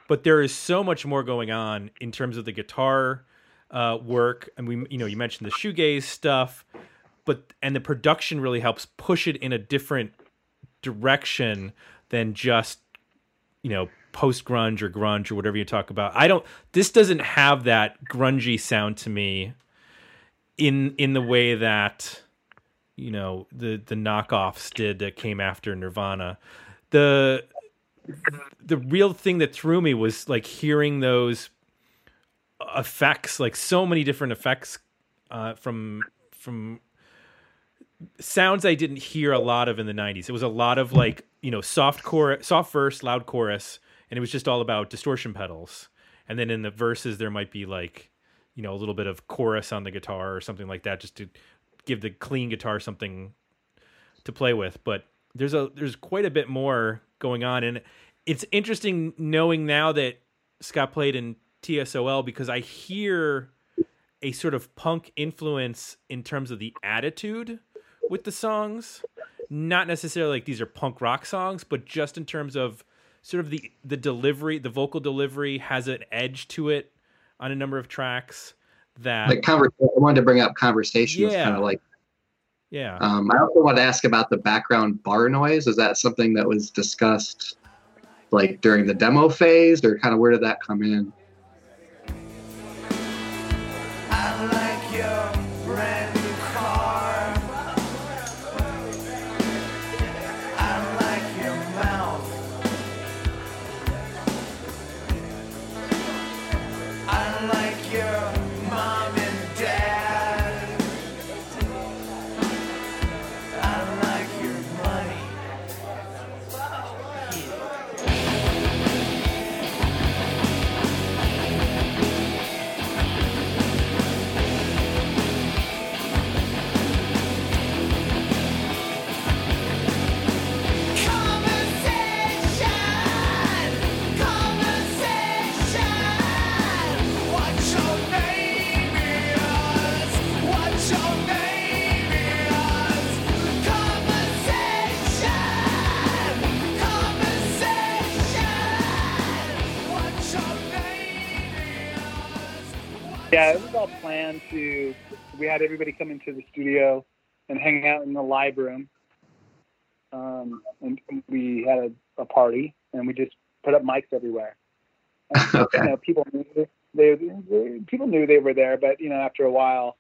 but there is so much more going on in terms of the guitar uh, work, and we, you know, you mentioned the shoegaze stuff, but and the production really helps push it in a different direction than just you know post grunge or grunge or whatever you talk about. I don't. This doesn't have that grungy sound to me. In in the way that you know the the knockoffs did that came after Nirvana. The the real thing that threw me was like hearing those effects, like so many different effects uh, from from sounds I didn't hear a lot of in the 90s. It was a lot of like, you know, soft chorus, soft verse, loud chorus, and it was just all about distortion pedals. And then in the verses there might be like, you know, a little bit of chorus on the guitar or something like that, just to give the clean guitar something to play with. But there's a there's quite a bit more going on, and it's interesting knowing now that Scott played in TSOL because I hear a sort of punk influence in terms of the attitude with the songs. Not necessarily like these are punk rock songs, but just in terms of sort of the the delivery, the vocal delivery has an edge to it on a number of tracks that Like conver- I wanted to bring up conversation. Yeah. Yeah. kind of like. yeah. Um, I also want to ask about the background bar noise. Is that something that was discussed, like during the demo phase, or kind of where did that come in? Yeah, it was all planned to. We had everybody come into the studio and hang out in the live room. Um, and we had a, a party, and we just put up mics everywhere. And, Okay. You know, people knew they, they people knew they were there, but you know, after a while,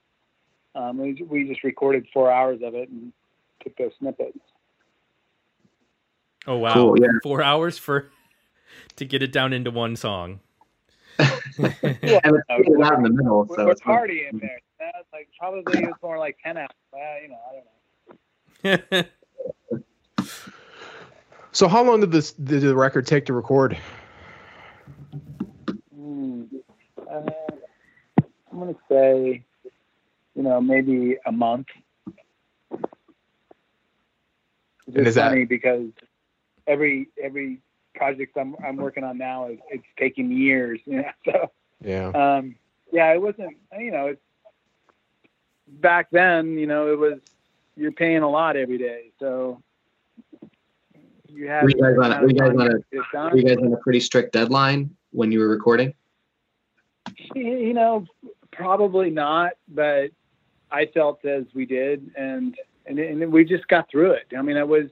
um, we, we just recorded four hours of it and took those snippets. Oh wow, Cool, yeah. four hours for to get it down into one song. Yeah, And it's uh, put out in the middle, we're, so we're it's fun. partying there. That's like probably it was more like ten hours. Well, you know, I don't know. So how long did this did the record take to record? Hmm. Uh, I'm gonna say, you know, maybe a month. It's And is that- because every every project I'm I'm working on now is it's taking years. You know, so Yeah. um, yeah, it wasn't. You know, it's back then. You know, it was you're paying a lot every day, so you had. Were you guys on a- were you guys on a- to get it done. Were you guys on a pretty strict deadline when you were recording? you know probably not but i felt as we did and and, and we just got through it i mean it was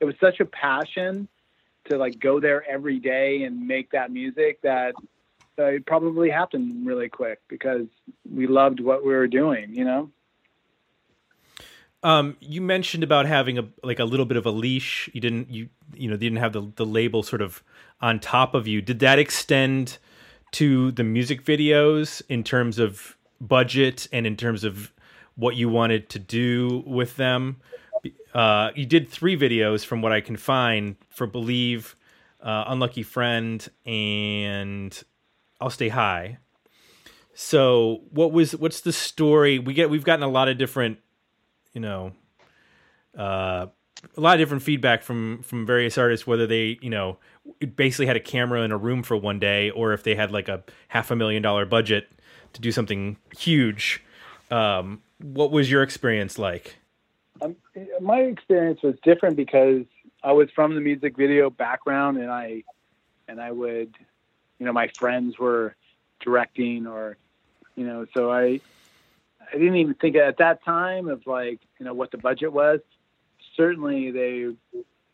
it was such a passion to like go there every day and make that music that uh, it probably happened really quick because we loved what we were doing you know Um, you mentioned about having a like a little bit of a leash. You didn't you you know didn't have the the label sort of on top of you. Did that extend to the music videos in terms of budget and in terms of what you wanted to do with them? Uh, you did three videos from what I can find for Believe, uh, Unlucky Friend, and I'll Stay High. So, what was what's the story? We get we've gotten a lot of different you know uh a lot of different feedback from from various artists whether they you know basically had a camera in a room for one day or if they had like a half a million dollar budget to do something huge um what was your experience like um, my experience was different because I was from the music video background, and I and I would, you know, my friends were directing, or you know, so I I didn't even think at that time of like you know what the budget was. Certainly, they, you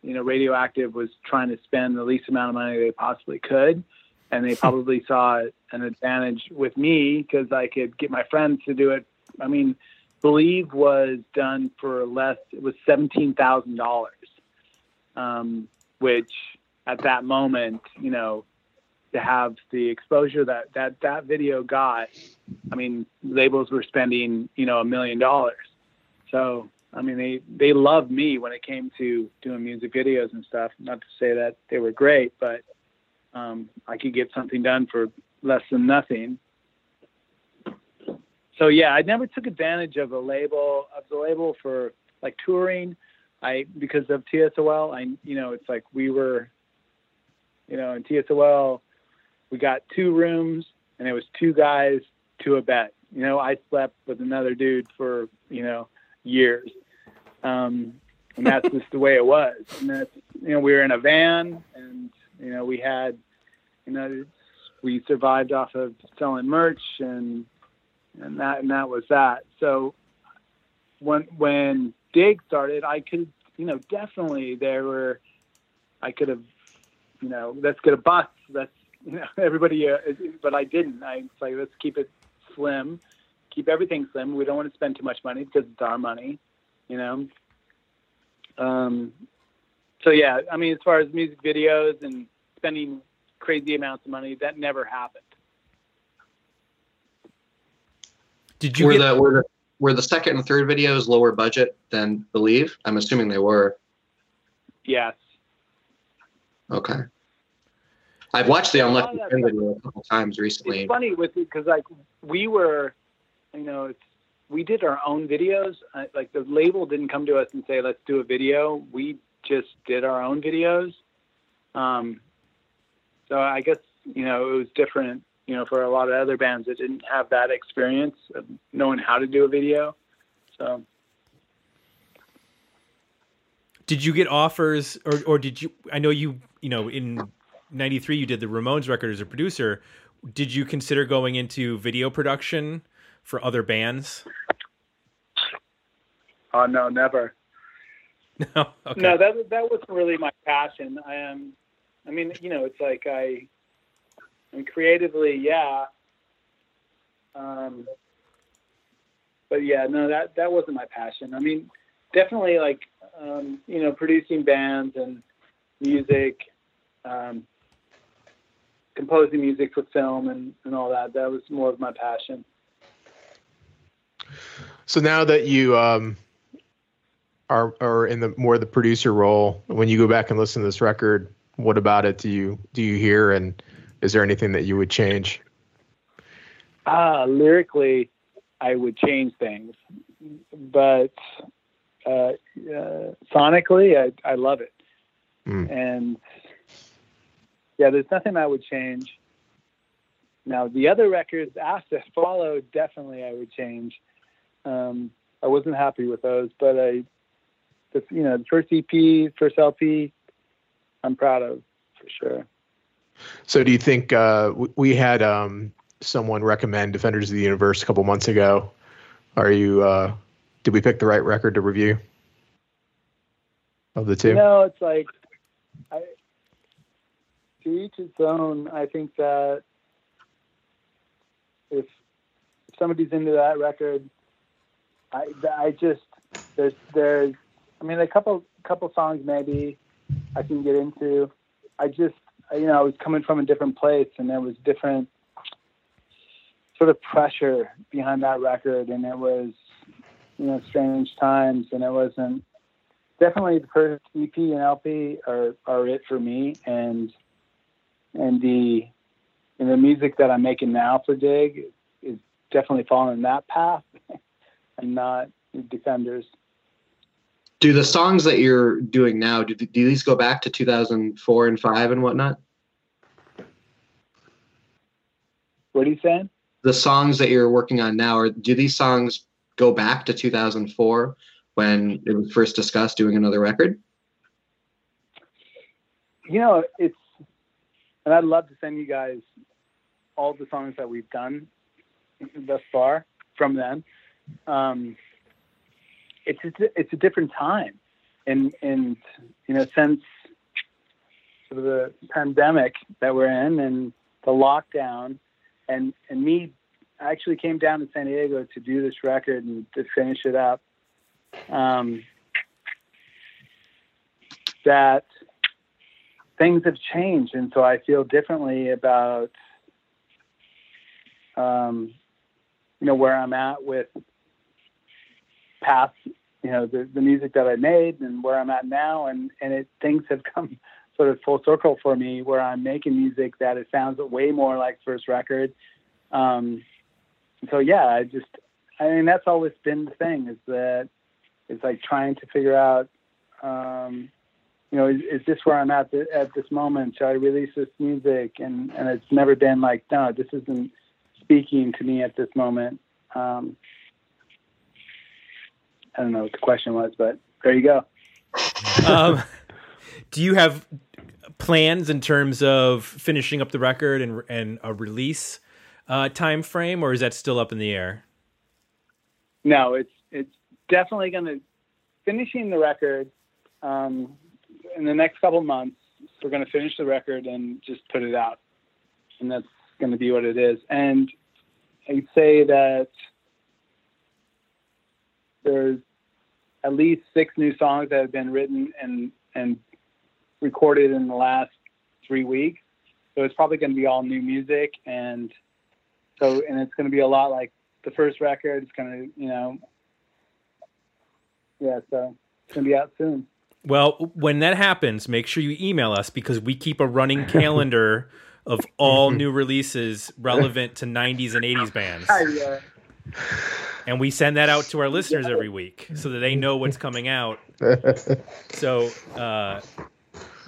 know, Radioactive was trying to spend the least amount of money they possibly could, and they probably saw an advantage with me because I could get my friends to do it. I mean, Believe was done for less. It was seventeen thousand dollars, um, which at that moment, you know, to have the exposure that that that video got. I mean, labels were spending you know a million dollars. So I mean, they they loved me when it came to doing music videos and stuff. Not to say that they were great, but um, I could get something done for less than nothing. So yeah, I never took advantage of a label of the label for like touring. I because of TSOL, I you know it's like we were, you know, in TSOL, we got two rooms and it was two guys to a bed. You know, I slept with another dude for you know years, um, and that's just the way it was. And that's you know we were in a van and you know we had you know we survived off of selling merch and and that and that was that. So when when Dig started, I could you know definitely there were I could have you know let's get a bus let's you know everybody uh, but I didn't. I was like let's keep it slim, keep everything slim. We don't want to spend too much money because it's our money, you know. Um, so yeah, I mean as far as music videos and spending crazy amounts of money, that never happened. Did you were get the were the were the second and third videos lower budget than Believe? I'm assuming they were. Yes. Okay. I've watched the Yeah, Unlucky that's Friend right. video a couple times recently. it's funny with it because like we were you know it's we did our own videos uh, like the label didn't come to us and say let's do a video we just did our own videos um so i guess you know it was different you know for a lot of other bands that didn't have that experience of knowing how to do a video so Did you get offers, or or did you? I know you. You know, in '93, you did the Ramones record as a producer. Did you consider going into video production for other bands? oh no never No. Okay. No, that that wasn't really my passion. I am, I mean, you know, it's like I, and creatively, yeah. Um, but yeah, no, that that wasn't my passion. I mean, definitely like, um, you know, producing bands and music, um, composing music for film and and all that. That was more of my passion. So now that you um, are are in the more the producer role, when you go back and listen to this record, what about it do you do you hear, and is there anything that you would change? Ah, lyrically, I would change things, but uh, uh, sonically, I, I love it. Mm. And yeah, there's nothing I would change. Now, the other records after follow, definitely I would change. Um, I wasn't happy with those, but I, the, you know, the first EP, first LP, I'm proud of for sure. So do you think uh, we had um, someone recommend Defenders of the Universe a couple months ago? Are you uh, did we pick the right record to review of the two? Know, it's like I, to each its own. I think that if somebody's into that record, I I just there's there's I mean a couple couple songs maybe I can get into. I just you know I was coming from a different place and there was different sort of pressure behind that record and it was you know strange times and it wasn't definitely the first EP and LP are are it for me, and and the and the music that I'm making now for Dig is definitely following that path, and not Defenders. Do the songs that you're doing now do, do these go back to 2004 and five and whatnot? What are you saying? The songs that you're working on now, or do these songs go back to 2004 when it was first discussed doing another record? You know, it's and I'd love to send you guys all the songs that we've done thus far from then. Um, it's it's a, it's a different time, and and you know since sort of the pandemic that we're in and the lockdown, and and me I actually came down to San Diego to do this record and to finish it up. Um, that things have changed, and so I feel differently about um, you know where I'm at with past you know the, the music that I made and where I'm at now, and and it things have come sort of full circle for me where I'm making music that it sounds way more like first record. Um, so yeah, I just I mean, that's always been the thing is that it's like trying to figure out, um, you know, is, is this where I'm at th- at this moment? Should I release this music? And and it's never been like, no, this isn't speaking to me at this moment. Um, I don't know what the question was, but there you go. um, do you have plans in terms of finishing up the record and and a release uh, time frame, or is that still up in the air? No, it's it's definitely going to finishing the record um, in the next couple months. We're going to finish the record and just put it out, and that's going to be what it is. And I'd say that there's at least six new songs that have been written and and recorded in the last three weeks. So it's probably going to be all new music, and so and it's going to be a lot like the first record. It's going to you know, yeah. So it's going to be out soon. Well, when that happens, make sure you email us because we keep a running calendar of all new releases relevant to 90s and 80s bands. I, And we send that out to our listeners every week so that they know what's coming out. So uh,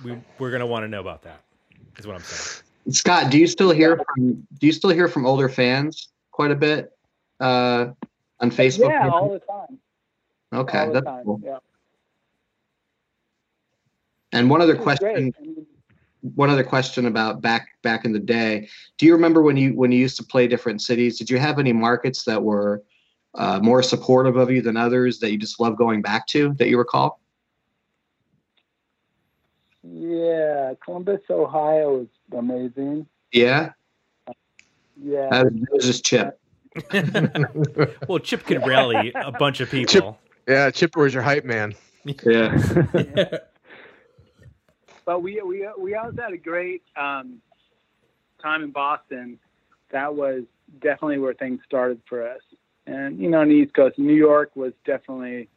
we, we're going to want to know about that, is what I'm saying. Scott, do you still hear from do you still hear from older fans quite a bit uh, on Facebook? yeah, all the time. okay, all the that's time. cool. Yeah. And one other question, great. I mean, one other question about back back in the day. Do you remember when you when you used to play different cities? Did you have any markets that were uh, more supportive of you than others that you just love going back to that you recall? Yeah, Columbus, Ohio is amazing. Yeah, Yeah. that was, that was just Chip. Well, Chip could rally a bunch of people. yeah, Chip, where's your hype man? Yeah, but we we we always had a great um, time in Boston. That was definitely where things started for us. And you know, on the East Coast, New York was definitely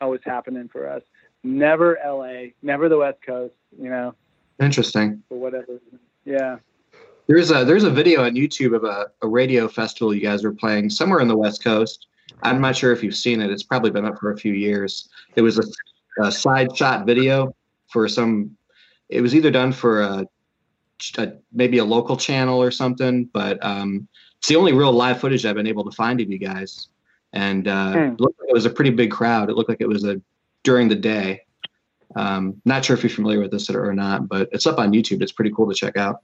always happening for us. Never L.A., never the West Coast. You know, interesting. for whatever. Yeah. There's a there's a video on YouTube of a, a radio festival you guys were playing somewhere in the West Coast. I'm not sure if you've seen it. It's probably been up for a few years. It was a, a side shot video for some. It was either done for a, a maybe a local channel or something, but um, it's the only real live footage I've been able to find of you guys. And uh, Hmm. it looked like it was a pretty big crowd. It looked like it was a during the day. Um, not sure if you're familiar with this or not, but it's up on YouTube. It's pretty cool to check out.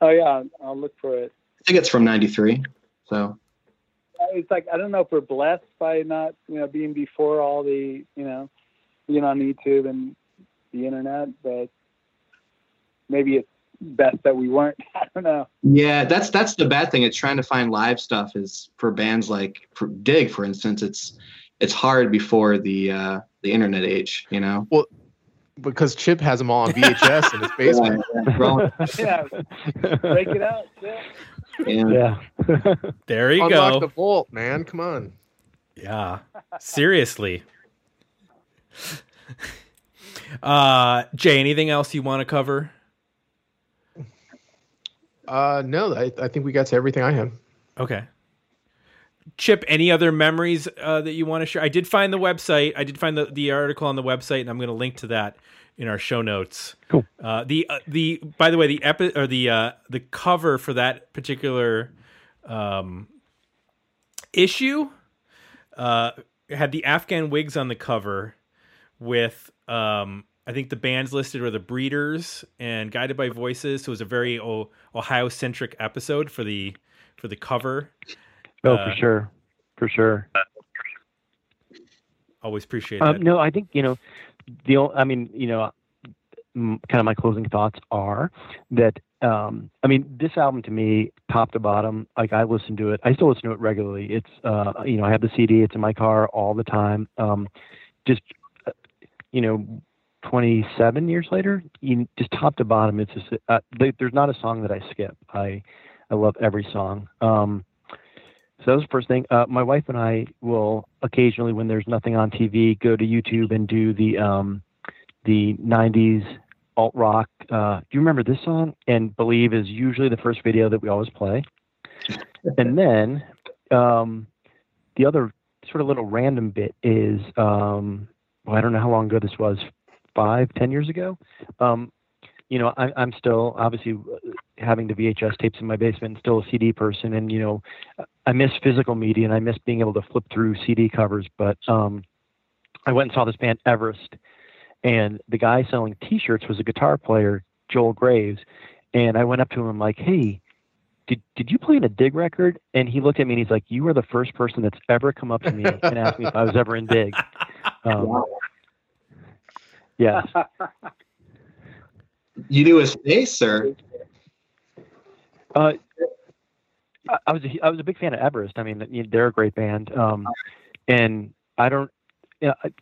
Oh yeah, I'll look for it. I think it's from '93. So It's like I don't know if we're blessed by not you know being before all the you know being on YouTube and the internet, but maybe it's best that we weren't. I don't know. yeah, that's that's the bad thing. It's trying to find live stuff is for bands like for Dig, for instance. It's it's hard before the uh, the internet age. You know. Well, because Chip has them all on VHS in his basement. Yeah, Yeah, break it out. Yeah. yeah. Yeah. There you Unlock go. the vault, man. Come on. Yeah. Seriously. Uh, Jay, anything else you want to cover? Uh, no, I, I think we got to everything I had. Okay. Chip, any other memories uh, that you want to share? I did find the website. I did find the, the article on the website, and I'm going to link to that in our show notes. Cool. Uh, the uh, the by the way, the epi- or the uh, the cover for that particular um, issue uh, had the Afghan Whigs on the cover with um, I think the bands listed were the Breeders and Guided by Voices. So it was a very o- Ohio centric episode for the for the cover. Oh, Uh, for sure, for sure. Always appreciate Um, that. no, I think you know the. I mean, you know, kind of my closing thoughts are that. Um, I mean, this album to me, top to bottom, like I listen to it. I still listen to it regularly. It's, uh, you know, I have the CD. It's in my car all the time. Um, just, uh, you know, 27 years later, you, just top to bottom, it's just uh, there's not a song that I skip. I, I love every song. Um, so that was the first thing. Uh, my wife and I will occasionally, when there's nothing on TV, go to YouTube and do the um, the '90s alt rock. Uh, do you remember this song? And "Believe" is usually the first video that we always play. And then um, the other sort of little random bit is, um, well, I don't know how long ago this was, five, ten years ago. Um, you know, I, I'm still obviously uh, having the VHS tapes in my basement, still a CD person, and you know, I miss physical media and I miss being able to flip through CD covers. But um, I went and saw this band Everest, and the guy selling T-shirts was a guitar player, Joel Graves, and I went up to him I'm like, "Hey, did did you play in a Dig record?" And he looked at me and he's like, "You are the first person that's ever come up to me and asked me if I was ever in Dig." Um, yeah, You knew his face, or uh, I, I was a, I was a big fan of Everest. I mean, they're a great band, um, and I don't. Yeah, I-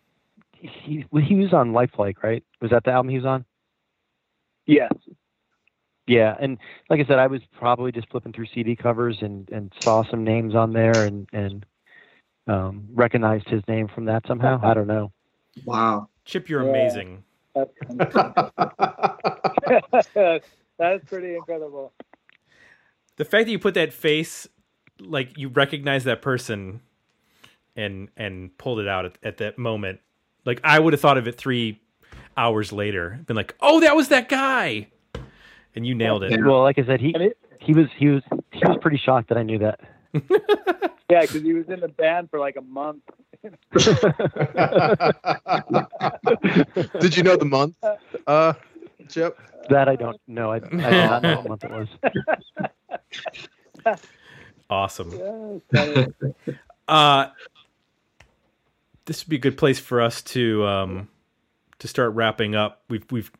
he he was on Lifelike, right? Was that the album he was on? Yes. Yeah, and like I said, I was probably just flipping through CD covers and and saw some names on there and and um, recognized his name from that somehow. I don't know. wow. Chip, you're Yeah. amazing. That's, that's pretty incredible. The fact that you put that face, like you recognize that person, and and pulled it out at, at that moment. Like I would have thought of it three hours later, been like, "Oh, that was that guy," and you nailed it. Well, like I said, he he was he was he was pretty shocked that I knew that. yeah, because he was in the band for like a month. Did you know the month, uh, Chip? That I don't know. I, I did not know what month it was. Awesome. Yeah, it's funny. Uh, this would be a good place for us to um, to start wrapping up. We've we've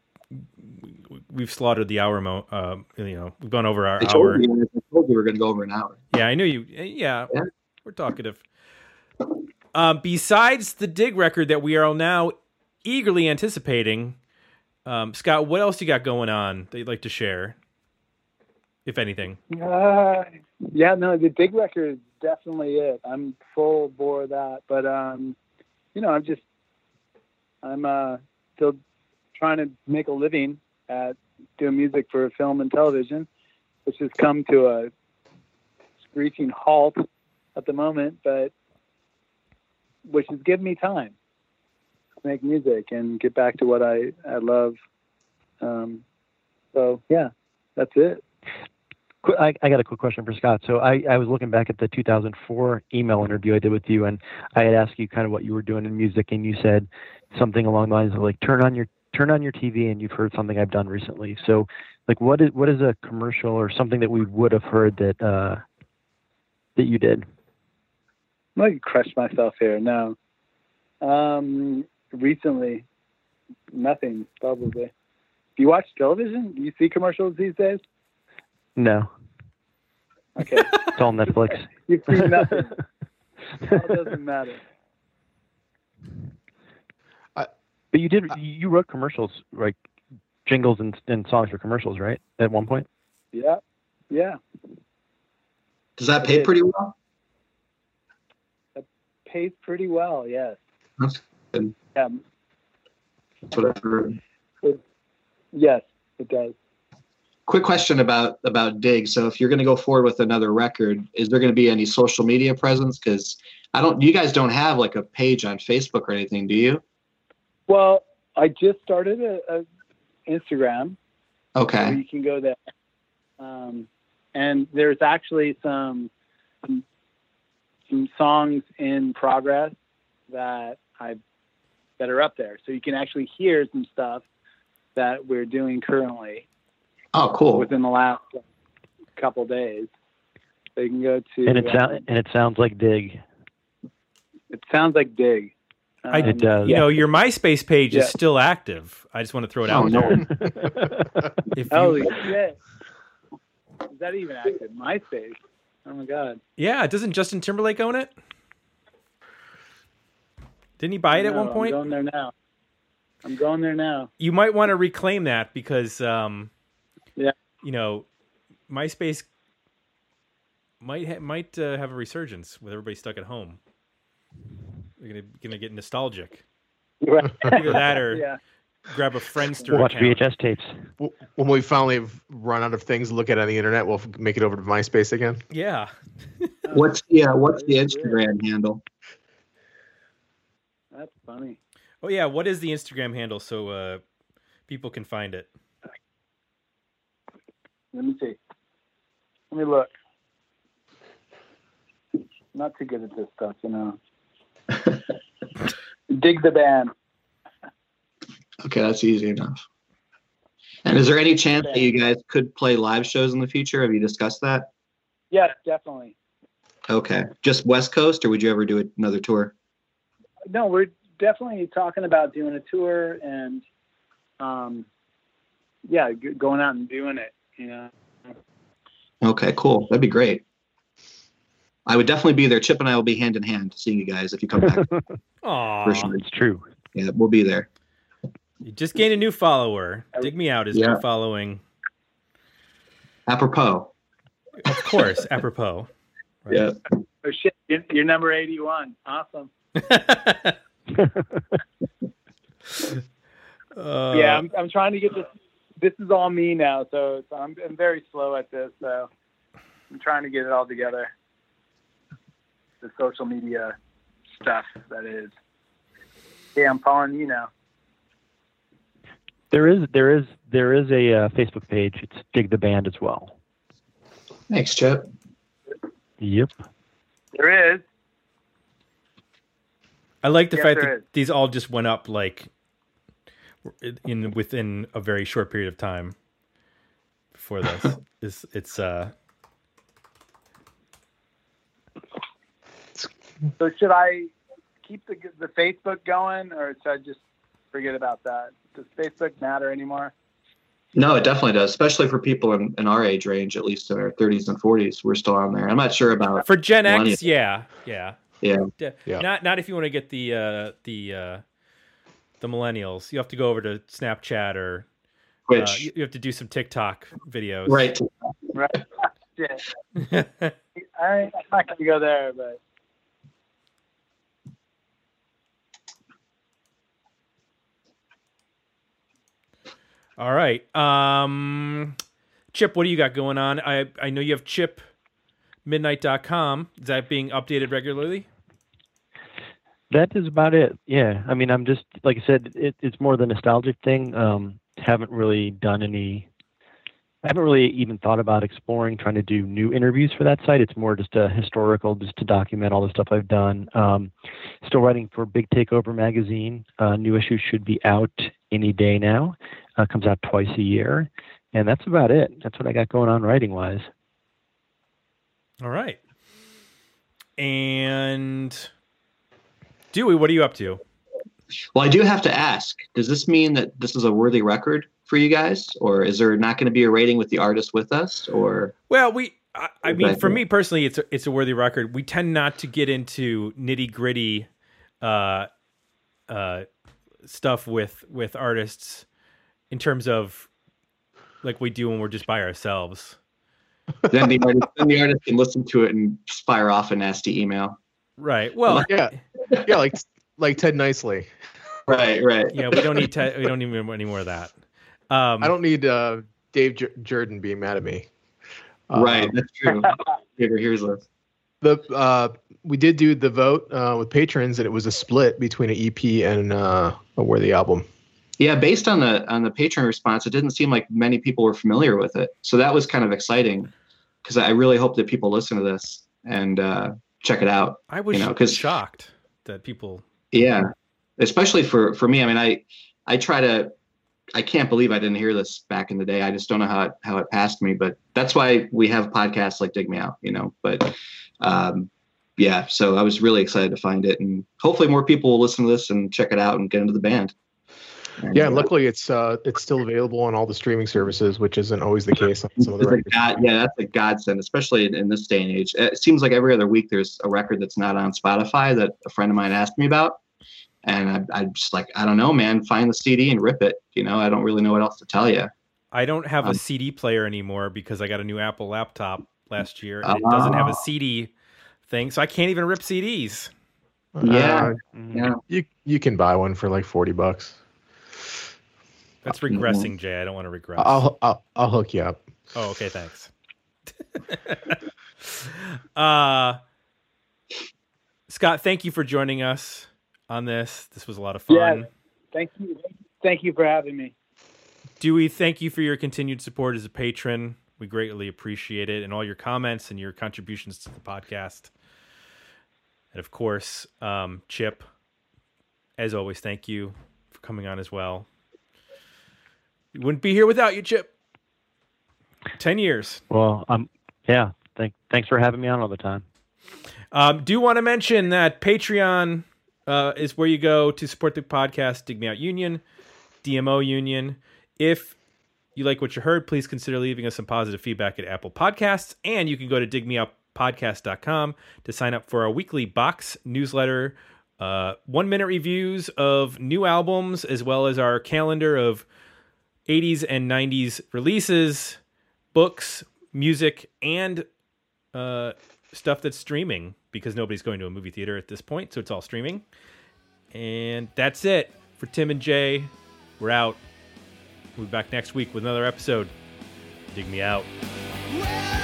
we've slaughtered the hour. Mo- uh, you know, we've gone over our I hour. told you, I told you we were going to go over an hour. Yeah, I knew you. Yeah, Yeah. we're talkative. Um, besides the dig record that we are now eagerly anticipating, um, Scott, what else you got going on that you'd like to share, if anything? Uh, yeah, no, the Dig record is definitely it. I'm full bore that, but um, you know, I'm just, I'm uh, still trying to make a living at doing music for film and television, which has come to a screeching halt at the moment, but which has given me time make music and get back to what I I love. Um, so yeah, that's it. I, I got a quick question for Scott. So I, I was looking back at the 2004 email interview I did with you, and I had asked you kind of what you were doing in music, and you said something along the lines of like turn on your turn on your TV and you've heard something I've done recently. So like what is what is a commercial or something that we would have heard that uh, that you did? I'm gonna crush myself here. No. Um, recently, nothing probably. Do you watch television? Do you see commercials these days? No, Okay, it's all Netflix. you've seen nothing. It doesn't matter. But you did you wrote commercials like jingles and, and songs for commercials, right? At one point. Yeah, yeah. Does that pay pretty well? That pays pretty well. Yes. That's good. That's what I've heard. Yes, it does. Quick question about about Dig. So if you're going to go forward with another record, is there going to be any social media presence? Because I don't. You guys don't have like a page on Facebook or anything, do you? Well, I just started a, a Instagram. So Okay. you can go there. Um, and there's actually some, some some songs in progress that I that are up there, so you can actually hear some stuff that we're doing currently Oh, cool. within the last couple days. So you can go to. And it um, sound and it sounds like Dig. it sounds like Dig. I Um, It does. You know, your MySpace page Yeah. is still active. I just want to throw it Oh, out no. there. If Holy you, shit! Is that even active? MySpace. Oh my god. yeah, doesn't Justin Timberlake own it? Didn't he buy it at one point? I'm going there now. I'm going there now. you might want to reclaim that because um Yeah. you know myspace might ha- might uh, have a resurgence with everybody stuck at home we're gonna gonna get nostalgic either that or yeah. grab a friendster Watch account. VHS tapes. When we finally have run out of things to look at on the internet, we'll make it over to MySpace again. yeah What's the uh, what's the Instagram handle? That's funny. Oh yeah, what is the Instagram handle so uh, people can find it? Let me see. Let me look. Not too good at this stuff, you know. Dig the band. Okay, that's easy enough. And is there any chance that you guys could play live shows in the future? Have you discussed that? Yes, definitely. Okay, just West Coast, or would you ever do another tour? No, we're definitely talking about doing a tour and, um, yeah, g- going out and doing it. You know. Okay, cool. That'd be great. I would definitely be there. Chip and I will be hand in hand seeing you guys if you come back. Aw, For sure. It's true. Yeah, we'll be there. you just gained a new follower. Dig me out is Yeah. new following. Apropos. Of course, apropos. Right. Yeah. Oh shit, you're, you're number eighty-one. Awesome. Uh, yeah, I'm, I'm trying to get this. This is all me now, so it's, I'm, I'm very slow at this. So I'm trying to get it all together. The social media stuff that is. Yeah, I'm calling you now. There is there is there is a uh, Facebook page. It's Dig the Band as well. Thanks, Chip. Yep. There is. I like the Yes, fact there that is. these all just went up like in within a very short period of time before this. it's it's uh So should I keep the the Facebook going, or should I just forget about that? Does Facebook matter anymore? No, it definitely does, especially for people in, in our age range, at least in our 30s and 40s. We're still on there. I'm not sure about. for Gen X, Yeah, yeah, yeah. Yeah. Yeah. Not not if you want to get the uh the uh the millennials. You have to go over to Snapchat or uh, Which, you, you have to do some TikTok videos. right. Right. Shit. I, I'm not going to go there, but All right. Um Chip, what do you got going on? I I know you have chipmidnight.com. Is that being updated regularly? That is about it. Yeah. I mean, I'm just like I said, it, it's more the nostalgic thing. Um, haven't really done any. I haven't really even thought about exploring trying to do new interviews for that site. It's more just a historical, just to document all the stuff I've done. Um, still writing for Big Takeover magazine. Uh, new issue should be out any day now. Uh, comes out twice a year, and that's about it. That's what I got going on writing wise. All right. And Dewey, what are you up to? Well, I do have to ask does this mean that this is a worthy record for you guys? Or is there not going to be a rating with the artist with us? Or, Well, we I, I mean, for me personally, it's a, it's a worthy record. We tend not to get into nitty gritty uh, uh, stuff with with artists in terms of like we do when we're just by ourselves. Then the artist, then the artist can listen to it and fire off a nasty email. Right. Well, Yeah. Yeah, like like Ted Niceley. Right, right. yeah, we don't need to. We don't need any more of that. Um, I don't need uh, Dave J- Jerden being mad at me. Um, right, that's true. He ever hears us. The uh, we did do the vote uh, with patrons, and it was a split between an EP and uh, a worthy album. Yeah, based on the on the patron response, it didn't seem like many people were familiar with it. So that was kind of exciting because I really hope that people listen to this and uh, check it out. I was you know, 'cause- shocked that people. Yeah, especially for for me. I mean, I I try to. I can't believe I didn't hear this back in the day. I just don't know how it, how it passed me. But that's why we have podcasts like Dig Me Out, you know. But um, yeah, so I was really excited to find it, and hopefully more people will listen to this and check it out and get into the band. And, Yeah, uh, luckily it's uh, it's still available on all the streaming services, which isn't always the case on some of the It's god, yeah, that's a godsend, especially in, in this day and age. It seems like every other week there's a record that's not on Spotify that a friend of mine asked me about, and I, I'm just like, I don't know, man. Find the CD and rip it. You know, I don't really know what else to tell you. I don't have a Um, CD player anymore because I got a new Apple laptop last year and it doesn't have Ah. a CD thing, so I can't even rip CDs. Yeah. Uh, Yeah, you you can buy one for like forty bucks. That's Mhm. regressing, Jay. I don't want to regress. I'll, I'll I'll hook you up. Oh, okay, thanks. Uh, Scott, thank you for joining us on this. This was a lot of fun. Yeah. Thank you. Thank you for having me. Dewey, thank you for your continued support as a patron. We greatly appreciate it and all your comments and your contributions to the podcast. And of course, um, Chip, as always, thank you for coming on as well. We wouldn't be here without you, Chip. 10 years. Well, um, yeah. Thank, thanks for having me on all the time. Um, do want to mention that Patreon uh, is where you go to support the podcast, Dig Me Out Union, DMO Union. If you like what you heard, please consider leaving us some positive feedback at Apple Podcasts. And you can go to digmeoutpodcast.com to sign up for our weekly box newsletter, uh, one minute reviews of new albums, as well as our calendar of 80s and 90s releases, books, music, and uh, stuff that's streaming because nobody's going to a movie theater at this point, so it's all streaming. And that's it for Tim and Jay. We're out. We'll be back next week with another episode. Dig me out. Well,